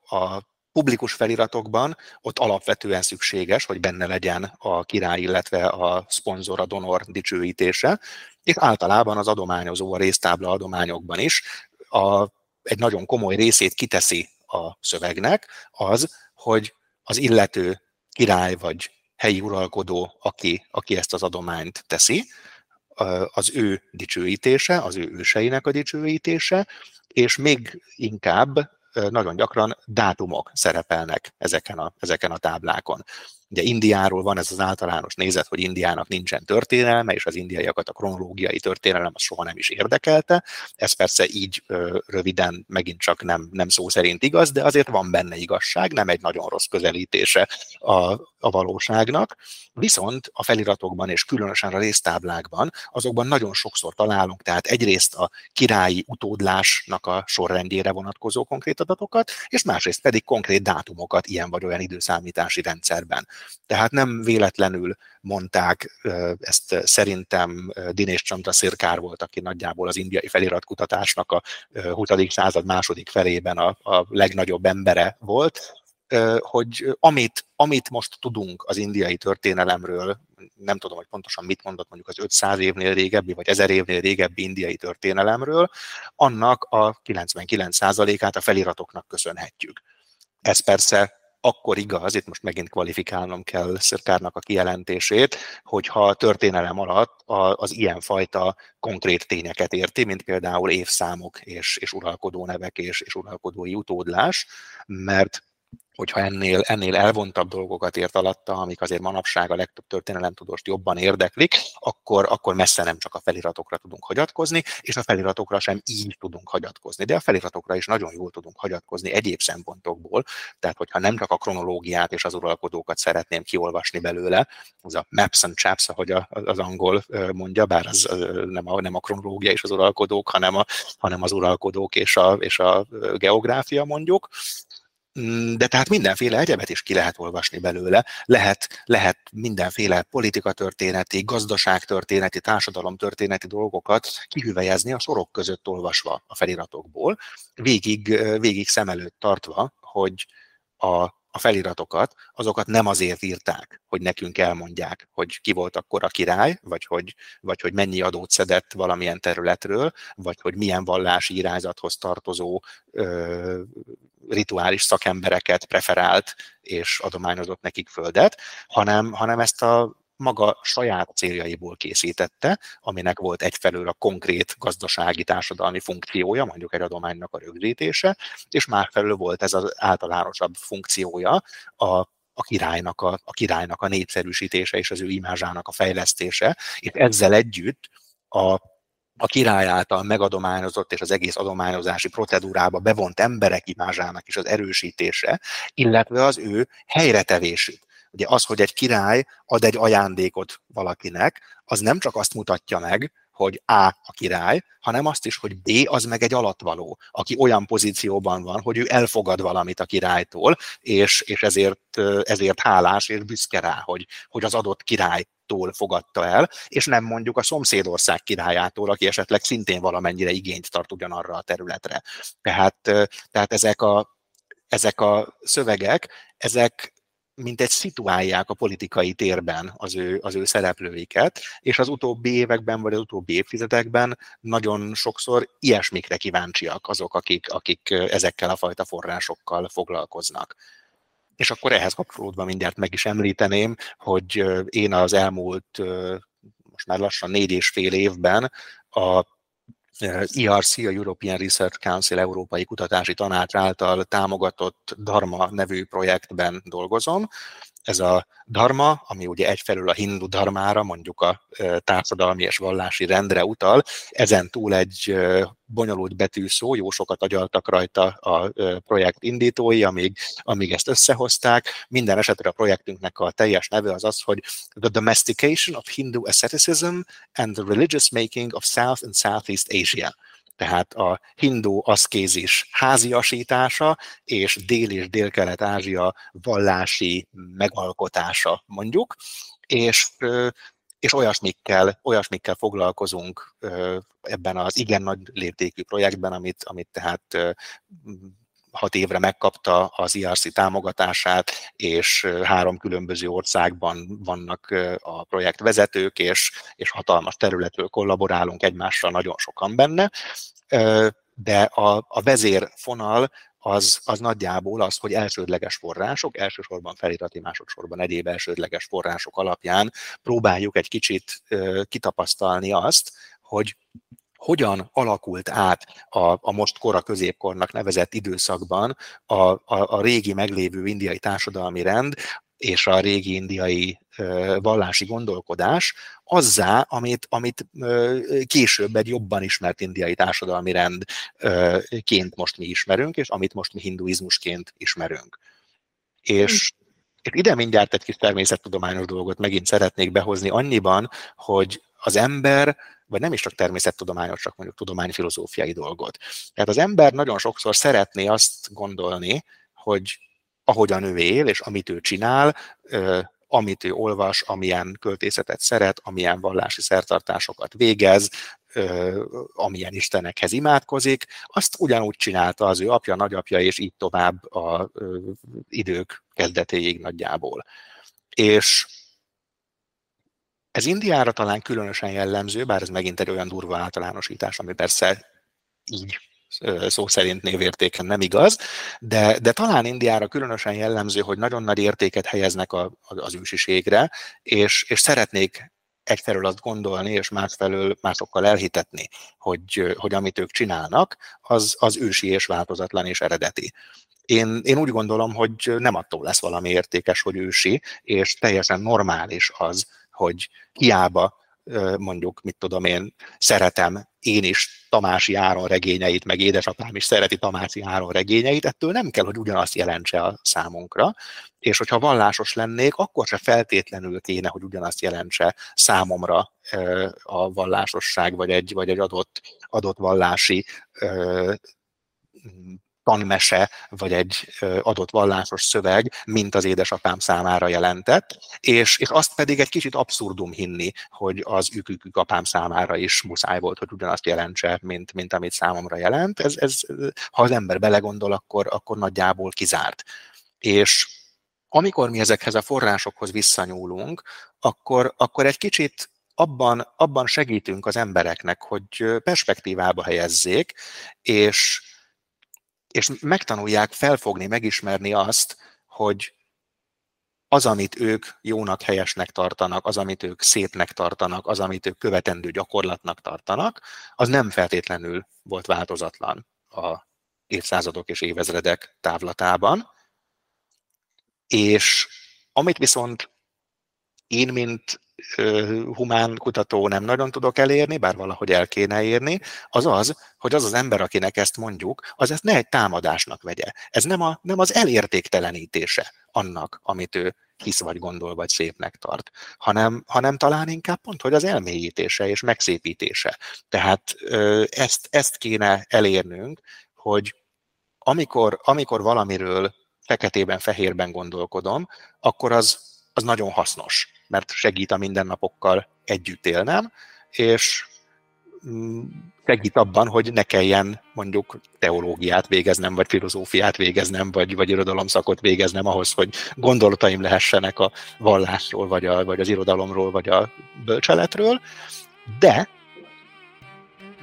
a publikus feliratokban ott alapvetően szükséges, hogy benne legyen a király, illetve a szponzor, a donor dicsőítése, és általában az adományozó a résztábla adományokban is a, egy nagyon komoly részét kiteszi a szövegnek, az, hogy az illető király vagy helyi uralkodó, aki, aki ezt az adományt teszi, az ő dicsőítése, az ő őseinek a dicsőítése, és még inkább nagyon gyakran dátumok szerepelnek ezeken a, ezeken a táblákon. Ugye Indiáról van ez az általános nézet, hogy Indiának nincsen történelme, és az indiaiakat a kronológiai történelem az soha nem is érdekelte. Ez persze így röviden megint csak nem, nem szó szerint igaz, de azért van benne igazság, nem egy nagyon rossz közelítése a, a valóságnak. Viszont a feliratokban és különösen a résztáblákban azokban nagyon sokszor találunk, tehát egyrészt a királyi utódlásnak a sorrendjére vonatkozó konkrét adatokat, és másrészt pedig konkrét dátumokat ilyen vagy olyan időszámítási rendszerben. Tehát nem véletlenül mondták, ezt szerintem Dinés Csanta Szirkár volt, aki nagyjából az indiai feliratkutatásnak a 20. század második felében a, a legnagyobb embere volt, hogy amit, amit most tudunk az indiai történelemről, nem tudom, hogy pontosan mit mondott mondjuk az 500 évnél régebbi, vagy 1000 évnél régebbi indiai történelemről, annak a 99%-át a feliratoknak köszönhetjük. Ez persze akkor igaz, itt most megint kvalifikálnom kell Szirkárnak a kijelentését, hogyha történelem alatt az ilyenfajta konkrét tényeket érti, mint például évszámok és, és uralkodó nevek és, és uralkodói utódlás, mert hogyha ennél, ennél elvontabb dolgokat ért alatta, amik azért manapság a legtöbb történelemtudóst jobban érdeklik, akkor, akkor messze nem csak a feliratokra tudunk hagyatkozni, és a feliratokra sem így tudunk hagyatkozni. De a feliratokra is nagyon jól tudunk hagyatkozni egyéb szempontokból, tehát hogyha nem csak a kronológiát és az uralkodókat szeretném kiolvasni belőle, az a maps and chaps, ahogy az angol mondja, bár az nem a, nem a kronológia és az uralkodók, hanem, a, hanem az uralkodók és a, és a geográfia mondjuk, de tehát mindenféle egyebet is ki lehet olvasni belőle, lehet, lehet mindenféle politikatörténeti, gazdaságtörténeti, társadalomtörténeti dolgokat kihüvelyezni a sorok között olvasva a feliratokból, végig, végig szem előtt tartva, hogy a a feliratokat, azokat nem azért írták, hogy nekünk elmondják, hogy ki volt akkor a király, vagy hogy, vagy hogy mennyi adót szedett valamilyen területről, vagy hogy milyen vallási irányzathoz tartozó ö, rituális szakembereket preferált és adományozott nekik földet, hanem, hanem ezt a maga saját céljaiból készítette, aminek volt egyfelől a konkrét gazdasági, társadalmi funkciója, mondjuk egy adománynak a rögzítése, és másfelől volt ez az általánosabb funkciója, a a királynak a, a királynak a népszerűsítése és az ő imázsának a fejlesztése, és ezzel együtt a a király által megadományozott és az egész adományozási procedúrába bevont emberek imázsának is az erősítése, illetve az ő helyretevésük. Ugye az, hogy egy király ad egy ajándékot valakinek, az nem csak azt mutatja meg, hogy A a király, hanem azt is, hogy B az meg egy alatvaló, aki olyan pozícióban van, hogy ő elfogad valamit a királytól, és, és ezért, ezért hálás és büszke rá, hogy, hogy az adott király fogadta el, és nem mondjuk a szomszédország királyától, aki esetleg szintén valamennyire igényt tart ugyanarra a területre. Tehát, tehát ezek, a, ezek a szövegek, ezek mint egy szituálják a politikai térben az ő, az ő szereplőiket, és az utóbbi években, vagy az utóbbi évtizedekben nagyon sokszor ilyesmikre kíváncsiak azok, akik, akik ezekkel a fajta forrásokkal foglalkoznak. És akkor ehhez kapcsolódva mindjárt meg is említeném, hogy én az elmúlt most már lassan négy és fél évben a ERC, a European Research Council Európai Kutatási Tanács által támogatott Dharma nevű projektben dolgozom, ez a dharma, ami ugye egyfelől a hindu dharmára, mondjuk a társadalmi és vallási rendre utal, ezen túl egy bonyolult betűszó, jó sokat agyaltak rajta a projekt indítói, amíg, amíg ezt összehozták. Minden esetre a projektünknek a teljes neve az az, hogy The Domestication of Hindu Asceticism and the Religious Making of South and Southeast Asia tehát a hindu aszkézis háziasítása és Dél- és Dél-Kelet-Ázsia vallási megalkotása, mondjuk, és, és olyasmikkel, olyasmikkel foglalkozunk ebben az igen nagy léptékű projektben, amit, amit tehát hat évre megkapta az IRC támogatását, és három különböző országban vannak a projekt vezetők, és, és hatalmas területről kollaborálunk egymással nagyon sokan benne, de a, a vezérfonal az, az nagyjából az, hogy elsődleges források, elsősorban felirati, másodszorban egyéb elsődleges források alapján próbáljuk egy kicsit kitapasztalni azt, hogy hogyan alakult át a, a most kora középkornak nevezett időszakban a, a, a régi meglévő indiai társadalmi rend és a régi indiai vallási gondolkodás azzá, amit, amit később egy jobban ismert indiai társadalmi rendként most mi ismerünk, és amit most mi hinduizmusként ismerünk. És és ide mindjárt egy kis természettudományos dolgot megint szeretnék behozni annyiban, hogy az ember vagy nem is csak természettudományos, csak mondjuk tudományfilozófiai dolgot. Tehát az ember nagyon sokszor szeretné azt gondolni, hogy ahogyan ő él, és amit ő csinál, amit ő olvas, amilyen költészetet szeret, amilyen vallási szertartásokat végez, amilyen istenekhez imádkozik, azt ugyanúgy csinálta az ő apja, nagyapja, és így tovább a idők kezdetéig nagyjából. És ez Indiára talán különösen jellemző, bár ez megint egy olyan durva általánosítás, ami persze így szó szerint névértéken nem igaz, de, de talán Indiára különösen jellemző, hogy nagyon nagy értéket helyeznek a, az ősiségre, és, és szeretnék egyfelől azt gondolni, és másfelől másokkal elhitetni, hogy, hogy amit ők csinálnak, az, az ősi és változatlan és eredeti. Én, én úgy gondolom, hogy nem attól lesz valami értékes, hogy ősi, és teljesen normális az, hogy hiába mondjuk, mit tudom én, szeretem én is Tamási Áron regényeit, meg édesapám is szereti Tamási Áron regényeit, ettől nem kell, hogy ugyanazt jelentse a számunkra, és hogyha vallásos lennék, akkor se feltétlenül kéne, hogy ugyanazt jelentse számomra a vallásosság, vagy egy, vagy egy adott, adott vallási tanmese, vagy egy adott vallásos szöveg, mint az édesapám számára jelentett, és, és azt pedig egy kicsit abszurdum hinni, hogy az ükükük apám számára is muszáj volt, hogy ugyanazt jelentse, mint, mint amit számomra jelent. Ez, ez, ha az ember belegondol, akkor, akkor nagyjából kizárt. És amikor mi ezekhez a forrásokhoz visszanyúlunk, akkor, akkor egy kicsit abban, abban segítünk az embereknek, hogy perspektívába helyezzék, és, és megtanulják felfogni, megismerni azt, hogy az, amit ők jónak, helyesnek tartanak, az, amit ők szépnek tartanak, az, amit ők követendő gyakorlatnak tartanak, az nem feltétlenül volt változatlan a évszázadok és évezredek távlatában. És amit viszont én, mint humán kutató nem nagyon tudok elérni, bár valahogy el kéne érni, az az, hogy az az ember, akinek ezt mondjuk, az ezt ne egy támadásnak vegye. Ez nem, a, nem az elértéktelenítése annak, amit ő hisz vagy gondol, vagy szépnek tart, hanem, hanem talán inkább pont, hogy az elmélyítése és megszépítése. Tehát ezt, ezt kéne elérnünk, hogy amikor, amikor valamiről feketében-fehérben gondolkodom, akkor az, az nagyon hasznos mert segít a mindennapokkal együtt élnem, és mm, segít. abban, hogy ne kelljen mondjuk teológiát végeznem, vagy filozófiát végeznem, vagy, vagy irodalomszakot végeznem ahhoz, hogy gondolataim lehessenek a vallásról, vagy, a, vagy az irodalomról, vagy a bölcseletről, de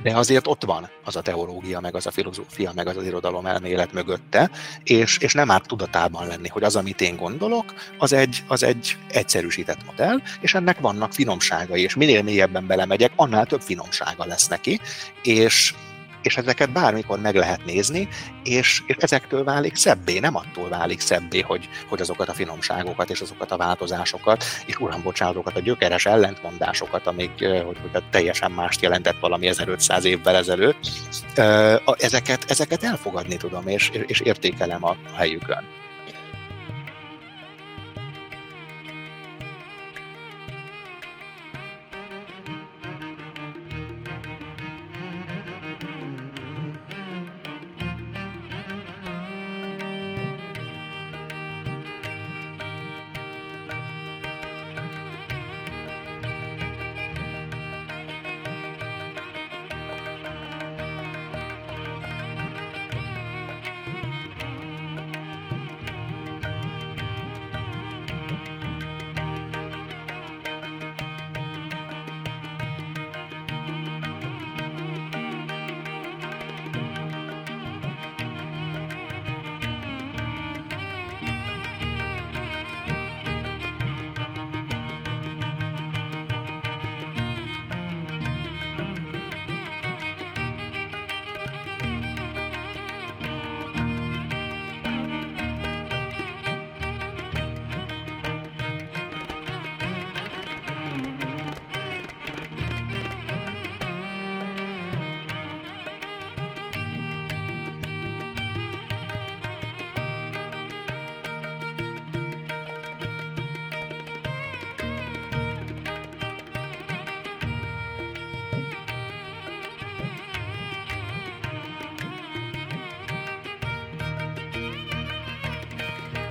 de azért ott van az a teológia, meg az a filozófia, meg az az irodalom elmélet mögötte, és, és nem árt tudatában lenni, hogy az, amit én gondolok, az egy, az egy egyszerűsített modell, és ennek vannak finomságai, és minél mélyebben belemegyek, annál több finomsága lesz neki, és, és ezeket bármikor meg lehet nézni, és, és ezektől válik szebbé, nem attól válik szebbé, hogy, hogy azokat a finomságokat és azokat a változásokat, és uram, bocsánatok, a gyökeres ellentmondásokat, amik hogy, hogy teljesen mást jelentett valami 1500 évvel ezelőtt, ezeket, ezeket elfogadni tudom, és, és értékelem a helyükön.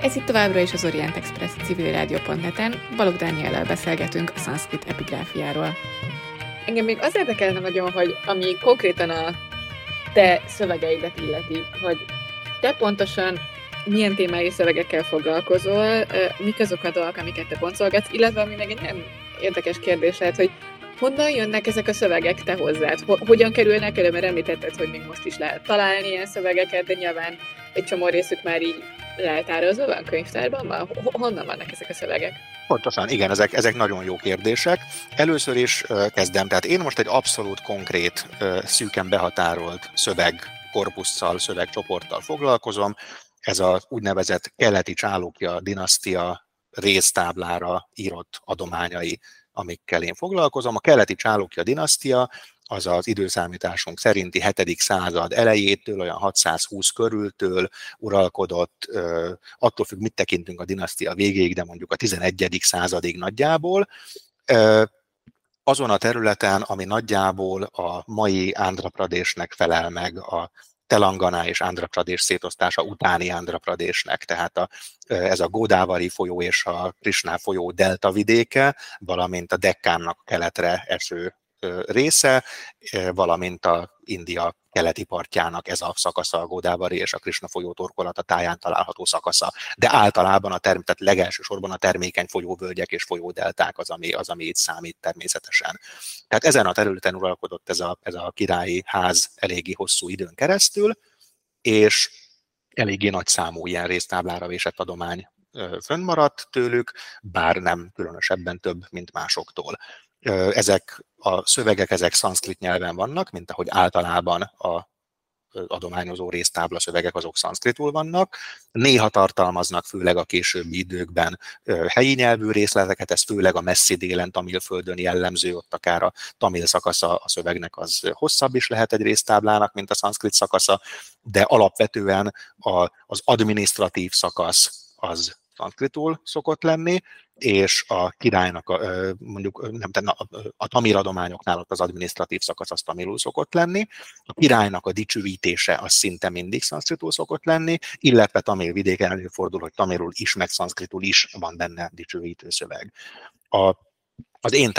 Ez itt továbbra is az Orient Express civil rádió.net-en. Balog Dániellel beszélgetünk a szanszkrit epigráfiáról. Engem még az érdekelne nagyon, hogy ami konkrétan a te szövegeidet illeti, hogy te pontosan milyen témái szövegekkel foglalkozol, mik azok a dolgok, amiket te boncolgatsz, illetve ami meg egy nem érdekes kérdés lehet, hogy Honnan jönnek ezek a szövegek te hozzád? Hogyan kerülnek elő? Mert említetted, hogy még most is lehet találni ilyen szövegeket, de nyilván egy csomó részük már így leltározva van könyvtárban? Van? Honnan vannak ezek a szövegek? Pontosan, igen, ezek, ezek nagyon jó kérdések. Először is kezdem, tehát én most egy abszolút konkrét, szűken behatárolt szöveg korpusszal, szövegcsoporttal foglalkozom. Ez az úgynevezett keleti csállókja dinasztia résztáblára írott adományai, amikkel én foglalkozom. A keleti csállókja dinasztia az az időszámításunk szerinti 7. század elejétől, olyan 620 körültől uralkodott, attól függ, mit tekintünk a dinasztia végéig, de mondjuk a 11. századig nagyjából, azon a területen, ami nagyjából a mai Andhra Pradésnek felel meg a Telangana és Andhra Pradesh szétosztása utáni Andhra Pradeshnek, tehát a, ez a Godavari folyó és a Krishna folyó delta vidéke, valamint a Dekkánnak keletre eső része, valamint a India keleti partjának ez a szakasza, a Godavari és a Krishna folyó torkolata táján található szakasza. De általában a term, tehát legelső sorban a termékeny folyóvölgyek és folyódelták az, ami, az, ami itt számít természetesen. Tehát ezen a területen uralkodott ez a, ez a királyi ház eléggé hosszú időn keresztül, és eléggé nagy számú ilyen résztáblára vésett adomány fönnmaradt tőlük, bár nem különösebben több, mint másoktól. Ezek a szövegek, ezek szanszkrit nyelven vannak, mint ahogy általában a adományozó résztábla szövegek azok szanszkritul vannak. Néha tartalmaznak, főleg a későbbi időkben helyi nyelvű részleteket, ez főleg a messzi délen tamilföldön jellemző, ott akár a tamil szakasza a szövegnek az hosszabb is lehet egy résztáblának, mint a szanszkrit szakasza, de alapvetően a, az administratív szakasz az szanszkritul szokott lenni, és a királynak, mondjuk nem, a, a tamil adományoknál ott az adminisztratív szakasz az tamilul szokott lenni, a királynak a dicsőítése az szinte mindig szanszkritul szokott lenni, illetve tamil vidéken előfordul, hogy tamilul is, meg szanszkritul is van benne dicsőítő szöveg. A az én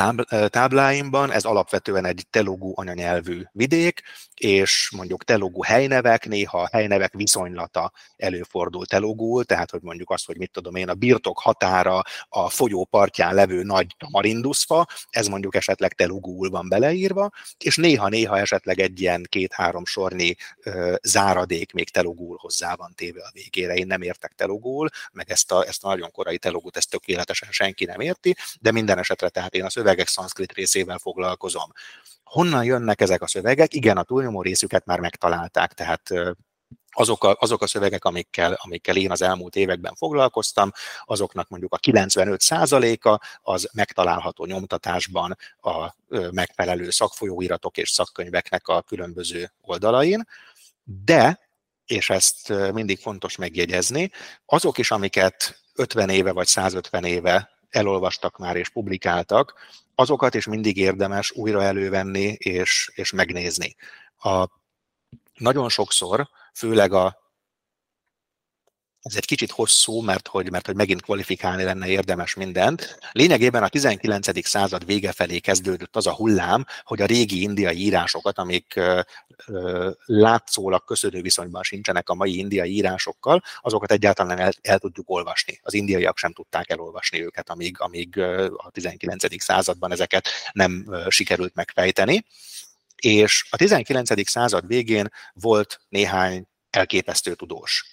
tábláimban ez alapvetően egy telugu anyanyelvű vidék, és mondjuk telugu helynevek, néha helynevek viszonylata előfordul telugul, tehát hogy mondjuk azt, hogy mit tudom én, a birtok határa a folyó partján levő nagy tamarinduszfa, ez mondjuk esetleg telugul van beleírva, és néha-néha esetleg egy ilyen két-három sornyi ö, záradék még telugul hozzá van téve a végére. Én nem értek telugul, meg ezt a, ezt a nagyon korai telugut, ezt tökéletesen senki nem érti, de minden esetre tehát én a szövegek szanszkrit részével foglalkozom. Honnan jönnek ezek a szövegek? Igen, a túlnyomó részüket már megtalálták, tehát azok a, azok a szövegek, amikkel, amikkel én az elmúlt években foglalkoztam, azoknak mondjuk a 95%-a az megtalálható nyomtatásban a megfelelő szakfolyóiratok és szakkönyveknek a különböző oldalain, de, és ezt mindig fontos megjegyezni, azok is, amiket 50 éve vagy 150 éve elolvastak már és publikáltak, azokat is mindig érdemes újra elővenni és, és megnézni. A, nagyon sokszor, főleg a ez egy kicsit hosszú, mert hogy, mert hogy megint kvalifikálni lenne érdemes mindent. Lényegében a 19. század vége felé kezdődött az a hullám, hogy a régi indiai írásokat, amik ö, ö, látszólag köszönő viszonyban sincsenek a mai indiai írásokkal, azokat egyáltalán el, el tudjuk olvasni. Az indiaiak sem tudták elolvasni őket, amíg, amíg a 19. században ezeket nem sikerült megfejteni. És a 19. század végén volt néhány elképesztő tudós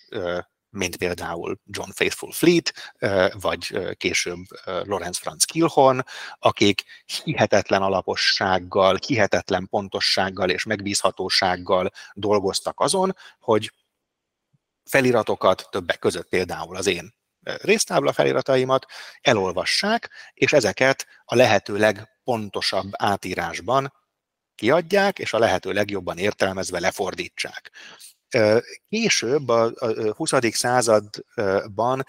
mint például John Faithful Fleet, vagy később Lorenz Franz Kilhorn, akik hihetetlen alapossággal, hihetetlen pontossággal és megbízhatósággal dolgoztak azon, hogy feliratokat, többek között például az én résztábla felirataimat elolvassák, és ezeket a lehető legpontosabb átírásban kiadják, és a lehető legjobban értelmezve lefordítsák. Később, a 20. században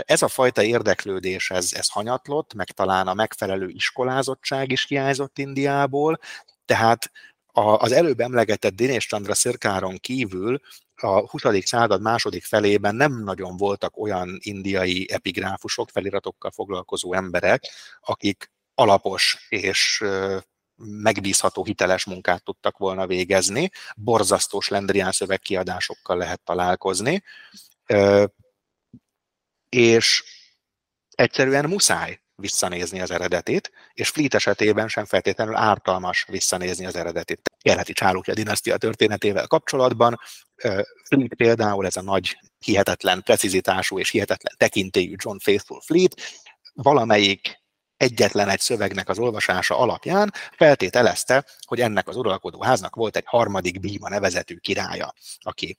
ez a fajta érdeklődés, ez, ez hanyatlott, meg talán a megfelelő iskolázottság is hiányzott Indiából, tehát az előbb emlegetett Dinesh Chandra Szirkáron kívül a 20. század második felében nem nagyon voltak olyan indiai epigráfusok, feliratokkal foglalkozó emberek, akik alapos és megbízható, hiteles munkát tudtak volna végezni, borzasztó slendrián szövegkiadásokkal lehet találkozni, és egyszerűen muszáj visszanézni az eredetit, és Fleet esetében sem feltétlenül ártalmas visszanézni az eredetit. Keleti Csálókja dinasztia történetével kapcsolatban Fleet például ez a nagy, hihetetlen precizitású és hihetetlen tekintélyű John Faithful Fleet, valamelyik egyetlen egy szövegnek az olvasása alapján feltételezte, hogy ennek az uralkodó háznak volt egy harmadik Bíma nevezetű királya, aki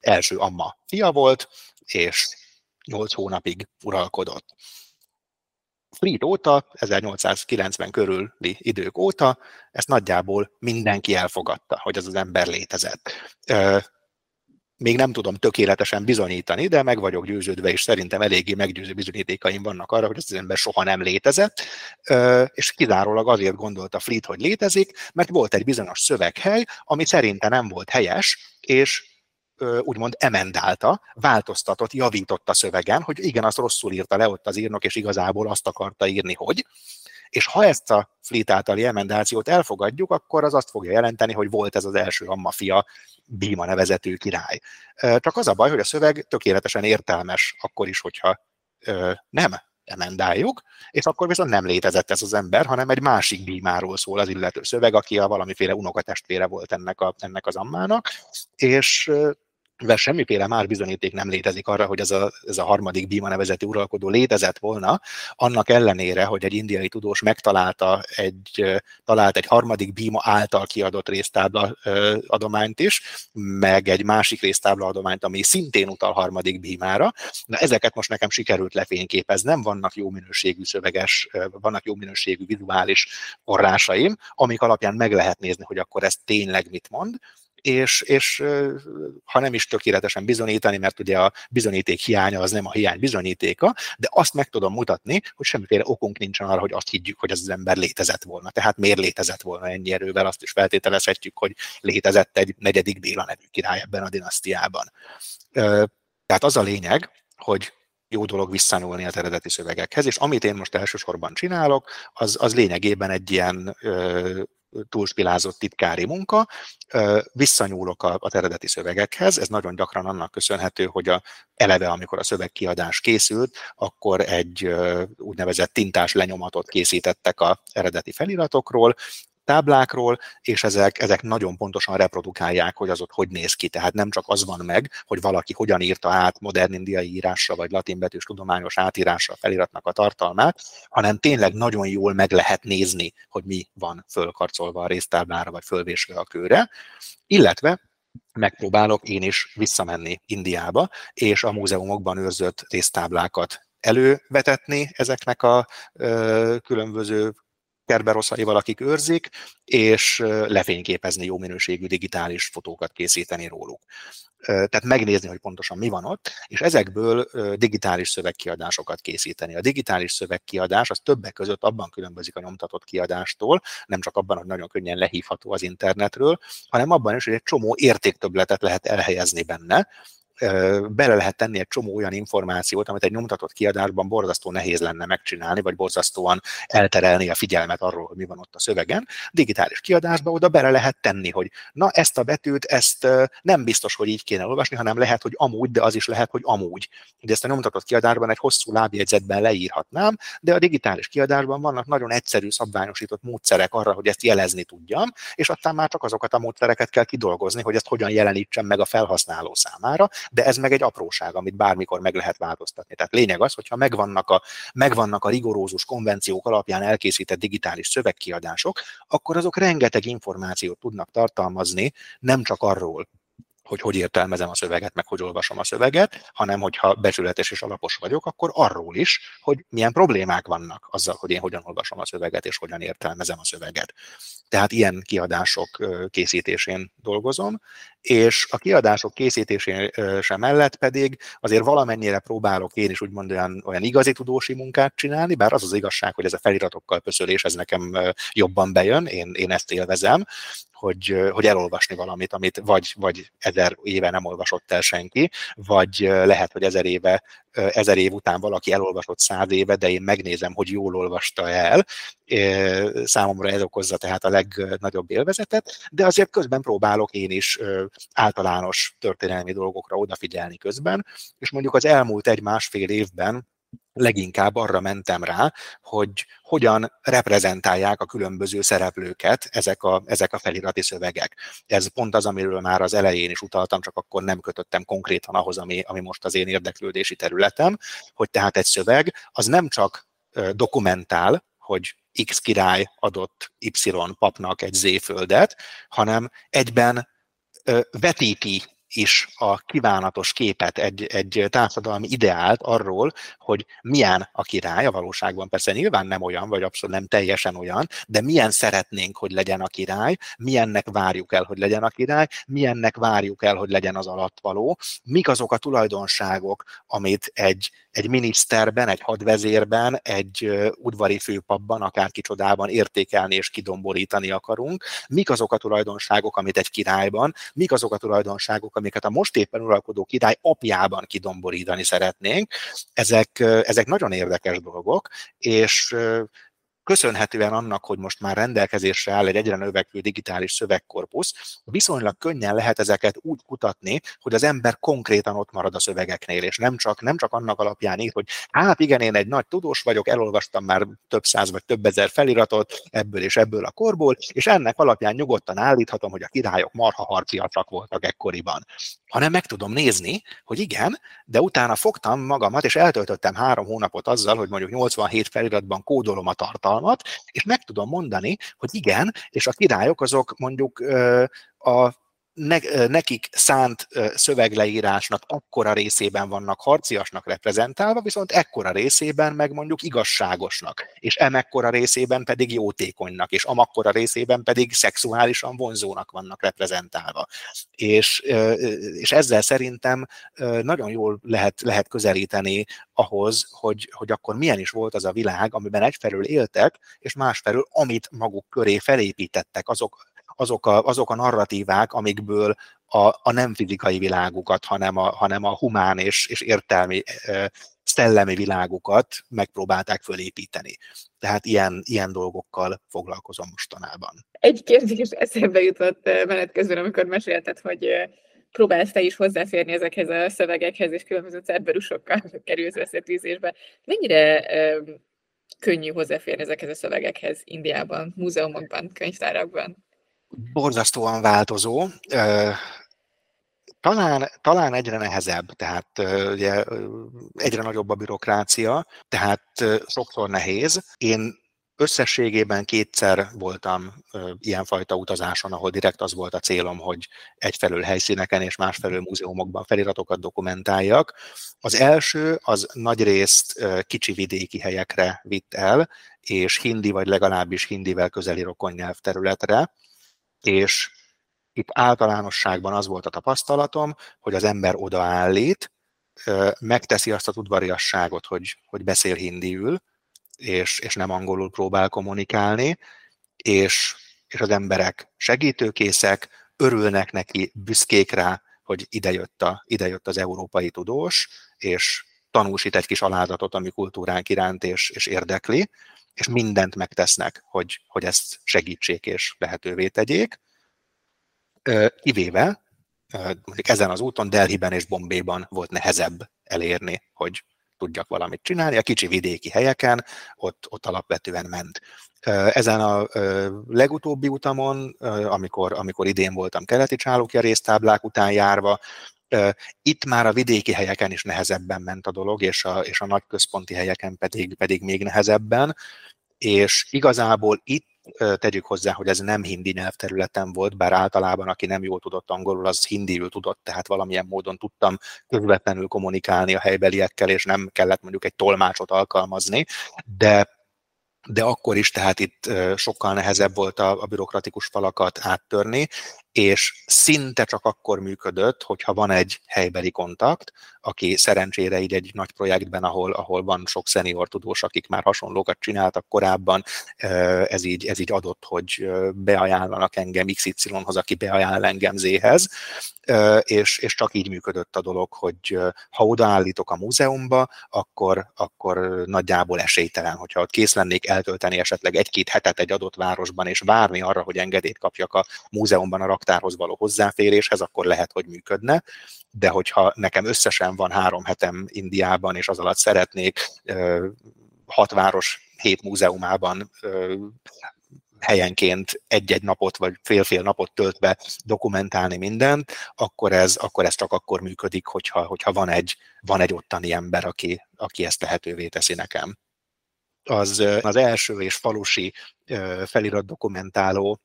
első amma fia volt, és nyolc hónapig uralkodott. Fleet óta, 1890 körüli idők óta, ezt nagyjából mindenki elfogadta, hogy az az ember létezett. Még nem tudom tökéletesen bizonyítani, de meg vagyok győződve, és szerintem eléggé meggyőző bizonyítékaim vannak arra, hogy ez az ember soha nem létezett, és kizárólag azért gondolta Fleet, hogy létezik, mert volt egy bizonyos szöveghely, ami szerinte nem volt helyes, és úgymond emendálta, változtatott, javított a szövegen, hogy igen, azt rosszul írta le ott az írnok, és igazából azt akarta írni, hogy. És ha ezt a Fleet általi emendációt elfogadjuk, akkor az azt fogja jelenteni, hogy volt ez az első Amma fia, Bíma nevezetű király. Csak az a baj, hogy a szöveg tökéletesen értelmes akkor is, hogyha nem emendáljuk, és akkor viszont nem létezett ez az ember, hanem egy másik bímáról szól az illető szöveg, aki a valamiféle unokatestvére volt ennek, a, ennek az ammának, és mivel semmiféle már bizonyíték nem létezik arra, hogy ez a, ez a harmadik Bíma nevezeti uralkodó létezett volna, annak ellenére, hogy egy indiai tudós megtalálta egy, talált egy harmadik Bíma által kiadott résztábla adományt is, meg egy másik résztábla adományt, ami szintén utal harmadik Bímára. Na ezeket most nekem sikerült lefényképeznem, vannak jó minőségű szöveges, vannak jó minőségű vizuális forrásaim, amik alapján meg lehet nézni, hogy akkor ez tényleg mit mond, és, és ha nem is tökéletesen bizonyítani, mert ugye a bizonyíték hiánya az nem a hiány bizonyítéka, de azt meg tudom mutatni, hogy semmiféle okunk nincsen arra, hogy azt higgyük, hogy az az ember létezett volna. Tehát miért létezett volna ennyi erővel, azt is feltételezhetjük, hogy létezett egy negyedik Béla nevű király ebben a dinasztiában. Tehát az a lényeg, hogy jó dolog visszanulni az eredeti szövegekhez, és amit én most elsősorban csinálok, az, az lényegében egy ilyen túlspilázott titkári munka, visszanyúlok a, a eredeti szövegekhez, ez nagyon gyakran annak köszönhető, hogy a, eleve, amikor a szövegkiadás készült, akkor egy úgynevezett tintás lenyomatot készítettek a eredeti feliratokról, táblákról, és ezek, ezek nagyon pontosan reprodukálják, hogy az ott hogy néz ki. Tehát nem csak az van meg, hogy valaki hogyan írta át modern indiai írásra, vagy latinbetűs tudományos átírásra feliratnak a tartalmát, hanem tényleg nagyon jól meg lehet nézni, hogy mi van fölkarcolva a résztáblára, vagy fölvésve a kőre. Illetve megpróbálok én is visszamenni Indiába, és a múzeumokban őrzött résztáblákat elővetetni ezeknek a ö, különböző kerberoszaival, akik őrzik, és lefényképezni jó minőségű digitális fotókat készíteni róluk. Tehát megnézni, hogy pontosan mi van ott, és ezekből digitális szövegkiadásokat készíteni. A digitális szövegkiadás az többek között abban különbözik a nyomtatott kiadástól, nem csak abban, hogy nagyon könnyen lehívható az internetről, hanem abban is, hogy egy csomó értéktöbletet lehet elhelyezni benne, bele lehet tenni egy csomó olyan információt, amit egy nyomtatott kiadásban borzasztó nehéz lenne megcsinálni, vagy borzasztóan elterelni a figyelmet arról, hogy mi van ott a szövegen. Digitális kiadásban oda bele lehet tenni, hogy na ezt a betűt, ezt nem biztos, hogy így kéne olvasni, hanem lehet, hogy amúgy, de az is lehet, hogy amúgy. De ezt a nyomtatott kiadásban egy hosszú lábjegyzetben leírhatnám, de a digitális kiadásban vannak nagyon egyszerű, szabványosított módszerek arra, hogy ezt jelezni tudjam, és aztán már csak azokat a módszereket kell kidolgozni, hogy ezt hogyan jelenítsem meg a felhasználó számára, de ez meg egy apróság, amit bármikor meg lehet változtatni. Tehát lényeg az, hogyha megvannak a, megvannak a rigorózus konvenciók alapján elkészített digitális szövegkiadások, akkor azok rengeteg információt tudnak tartalmazni, nem csak arról, hogy hogy értelmezem a szöveget, meg hogy olvasom a szöveget, hanem hogyha becsületes és alapos vagyok, akkor arról is, hogy milyen problémák vannak azzal, hogy én hogyan olvasom a szöveget, és hogyan értelmezem a szöveget. Tehát ilyen kiadások készítésén dolgozom, és a kiadások készítésén sem mellett pedig azért valamennyire próbálok én is úgymond olyan, olyan igazi tudósi munkát csinálni, bár az az igazság, hogy ez a feliratokkal pöszölés, ez nekem jobban bejön, én, én ezt élvezem, hogy, hogy elolvasni valamit, amit vagy, vagy ezer éve nem olvasott el senki, vagy lehet, hogy ezer éve ezer év után valaki elolvasott száz éve, de én megnézem, hogy jól olvasta el. Számomra ez okozza tehát a legnagyobb élvezetet, de azért közben próbálok én is általános történelmi dolgokra odafigyelni közben, és mondjuk az elmúlt egy-másfél évben leginkább arra mentem rá, hogy hogyan reprezentálják a különböző szereplőket ezek a, ezek a felirati szövegek. Ez pont az, amiről már az elején is utaltam, csak akkor nem kötöttem konkrétan ahhoz, ami, ami most az én érdeklődési területem, hogy tehát egy szöveg az nem csak dokumentál, hogy X király adott Y papnak egy Z földet, hanem egyben vetíti is a kívánatos képet, egy, egy társadalmi ideált arról, hogy milyen a király, a valóságban. Persze nyilván nem olyan, vagy abszolút nem teljesen olyan, de milyen szeretnénk, hogy legyen a király, milyennek várjuk el, hogy legyen a király, milyennek várjuk el, hogy legyen az alattvaló, mik azok a tulajdonságok, amit egy, egy miniszterben, egy hadvezérben, egy udvari főpapban, akár kicsodában értékelni és kidomborítani akarunk, mik azok a tulajdonságok, amit egy királyban, mik azok a tulajdonságok, amiket a most éppen uralkodó király apjában kidomborítani szeretnénk. Ezek, ezek nagyon érdekes dolgok, és köszönhetően annak, hogy most már rendelkezésre áll egy egyre növekvő digitális szövegkorpusz, viszonylag könnyen lehet ezeket úgy kutatni, hogy az ember konkrétan ott marad a szövegeknél, és nem csak, nem csak annak alapján ír, hogy hát igen, én egy nagy tudós vagyok, elolvastam már több száz vagy több ezer feliratot ebből és ebből a korból, és ennek alapján nyugodtan állíthatom, hogy a királyok marha harciasak voltak ekkoriban. Hanem meg tudom nézni, hogy igen, de utána fogtam magamat, és eltöltöttem három hónapot azzal, hogy mondjuk 87 feliratban kódolom a tartalmat, tartalmat, és meg tudom mondani, hogy igen, és a királyok azok mondjuk a ne, nekik szánt szövegleírásnak akkora részében vannak harciasnak reprezentálva, viszont ekkora részében meg mondjuk igazságosnak, és emekkora részében pedig jótékonynak, és amakkora részében pedig szexuálisan vonzónak vannak reprezentálva. És, és ezzel szerintem nagyon jól lehet, lehet közelíteni ahhoz, hogy, hogy akkor milyen is volt az a világ, amiben egyfelől éltek, és másfelől, amit maguk köré felépítettek, azok azok a, azok a narratívák, amikből a, a nem fizikai világukat, hanem a, hanem a humán és, és értelmi, szellemi világukat megpróbálták fölépíteni. Tehát ilyen, ilyen dolgokkal foglalkozom mostanában. Egy kérdés eszembe jutott menet közben, amikor mesélted, hogy próbálsz te is hozzáférni ezekhez a szövegekhez, és különböző cerberusokkal kerülsz összetűzésbe. Mennyire könnyű hozzáférni ezekhez a szövegekhez Indiában, múzeumokban, könyvtárakban? Borzasztóan változó. Talán, talán egyre nehezebb, tehát ugye egyre nagyobb a bürokrácia, tehát sokszor nehéz. Én összességében kétszer voltam ilyenfajta utazáson, ahol direkt az volt a célom, hogy egyfelől helyszíneken és másfelől múzeumokban feliratokat dokumentáljak. Az első az nagyrészt kicsi vidéki helyekre vitt el, és hindi vagy legalábbis hindivel közeli rokonnyelv területre és itt általánosságban az volt a tapasztalatom, hogy az ember odaállít, megteszi azt a udvariasságot, hogy, hogy beszél hindiül, és, és nem angolul próbál kommunikálni, és, és az emberek segítőkészek, örülnek neki, büszkék rá, hogy idejött, a, idejött az európai tudós, és tanúsít egy kis alázatot a mi kultúránk iránt, és, és érdekli, és mindent megtesznek, hogy, hogy ezt segítsék és lehetővé tegyék. Kivéve, mondjuk ezen az úton Delhiben és Bombéban volt nehezebb elérni, hogy tudjak valamit csinálni. A kicsi vidéki helyeken ott, ott alapvetően ment. Ezen a legutóbbi utamon, amikor, amikor idén voltam keleti csálókja résztáblák után járva, itt már a vidéki helyeken is nehezebben ment a dolog, és a, és a nagy központi helyeken pedig, pedig még nehezebben, és igazából itt tegyük hozzá, hogy ez nem hindi nyelvterületen volt, bár általában aki nem jól tudott angolul, az hindiül tudott, tehát valamilyen módon tudtam közvetlenül kommunikálni a helybeliekkel, és nem kellett mondjuk egy tolmácsot alkalmazni, de de akkor is tehát itt sokkal nehezebb volt a, a bürokratikus falakat áttörni, és szinte csak akkor működött, hogyha van egy helybeli kontakt, aki szerencsére így egy nagy projektben, ahol, ahol van sok szenior tudós, akik már hasonlókat csináltak korábban, ez így, ez így adott, hogy beajánlanak engem XY-hoz, aki beajánl engem Z-hez, és, és csak így működött a dolog, hogy ha odaállítok a múzeumba, akkor, akkor nagyjából esélytelen, hogyha ott kész lennék eltölteni esetleg egy-két hetet egy adott városban, és várni arra, hogy engedélyt kapjak a múzeumban a raktárhoz való hozzáféréshez, akkor lehet, hogy működne, de hogyha nekem összesen van három hetem Indiában, és az alatt szeretnék hat város hét múzeumában helyenként egy-egy napot vagy fél-fél napot töltve dokumentálni mindent, akkor ez, akkor ez csak akkor működik, hogyha, hogyha van, egy, van egy ottani ember, aki, aki ezt lehetővé teszi nekem. Az, az első és falusi felirat dokumentáló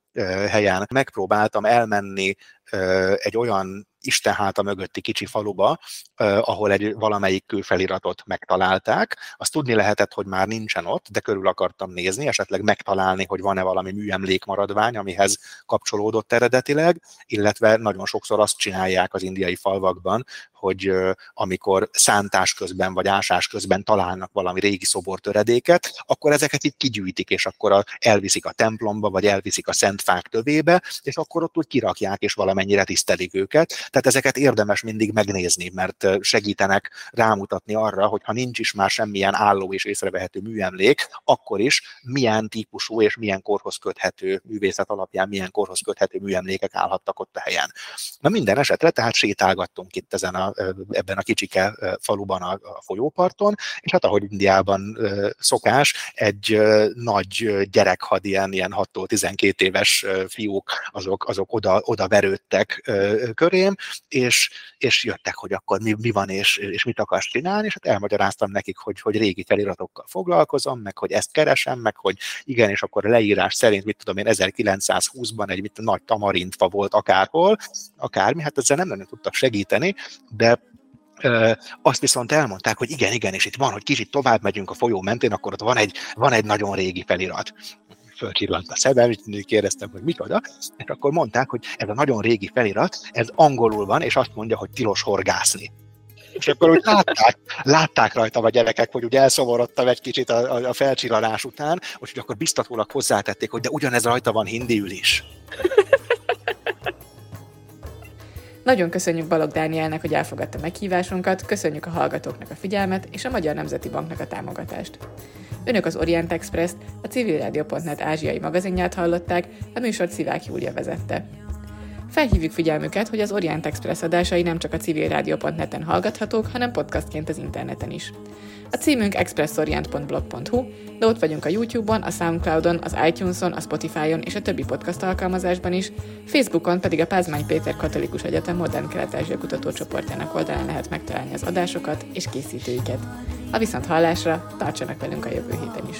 helyen megpróbáltam elmenni egy olyan Istenháta mögötti kicsi faluba, ahol egy valamelyik külfeliratot megtalálták. Azt tudni lehetett, hogy már nincsen ott, de körül akartam nézni, esetleg megtalálni, hogy van-e valami műemlék maradvány, amihez kapcsolódott eredetileg, illetve nagyon sokszor azt csinálják az indiai falvakban, hogy amikor szántás közben vagy ásás közben találnak valami régi szobortöredéket, akkor ezeket itt kigyűjtik, és akkor elviszik a templomba, vagy elviszik a szentfák tövébe, és akkor ott úgy kirakják, és valamennyire tisztelik őket. Tehát ezeket érdemes mindig megnézni, mert segítenek rámutatni arra, hogy ha nincs is már semmilyen álló és észrevehető műemlék, akkor is milyen típusú és milyen korhoz köthető művészet alapján milyen korhoz köthető műemlékek állhattak ott a helyen. Na minden esetre, tehát sétálgattunk itt ezen a, ebben a kicsike faluban a, a folyóparton, és hát ahogy Indiában szokás, egy nagy gyerekhad, ilyen, ilyen 6-tól 12 éves fiúk, azok, azok oda, oda verődtek körém, és, és jöttek, hogy akkor mi, mi van, és, és mit akarsz csinálni, és hát elmagyaráztam nekik, hogy, hogy régi feliratokkal foglalkozom, meg hogy ezt keresem, meg hogy igen, és akkor a leírás szerint, mit tudom én, 1920-ban egy mit, nagy tamarintfa volt akárhol, akármi, hát ezzel nem nagyon tudtak segíteni, de azt viszont elmondták, hogy igen, igen, és itt van, hogy kicsit tovább megyünk a folyó mentén, akkor ott van egy, van egy nagyon régi felirat fölcsillant a szemem, és kérdeztem, hogy oda, és akkor mondták, hogy ez a nagyon régi felirat, ez angolul van, és azt mondja, hogy tilos horgászni. És akkor úgy látták, látták rajtam a gyerekek, hogy ugye elszomorodtam egy kicsit a, a, a felcsillanás után, úgyhogy akkor biztatólag hozzátették, hogy de ugyanez rajta van hindiül is. Nagyon köszönjük Balog Dánielnek, hogy elfogadta meghívásunkat, köszönjük a hallgatóknak a figyelmet és a Magyar Nemzeti Banknak a támogatást. Önök az Orient Express-t, a civilradio.net ázsiai magazinját hallották, a műsort Szivák Júlia vezette. Felhívjuk figyelmüket, hogy az Orient Express adásai nem csak a civilradio.net-en hallgathatók, hanem podcastként az interneten is. A címünk expressorient.blog.hu, de ott vagyunk a YouTube-on, a Soundcloud-on, az iTunes-on, a Spotify-on és a többi podcast alkalmazásban is, Facebookon pedig a Pázmány Péter Katolikus Egyetem Modern Kelet-Ázsia kutatócsoportjának oldalán lehet megtalálni az adásokat és készítőiket. A viszont hallásra tartsanak velünk a jövő héten is!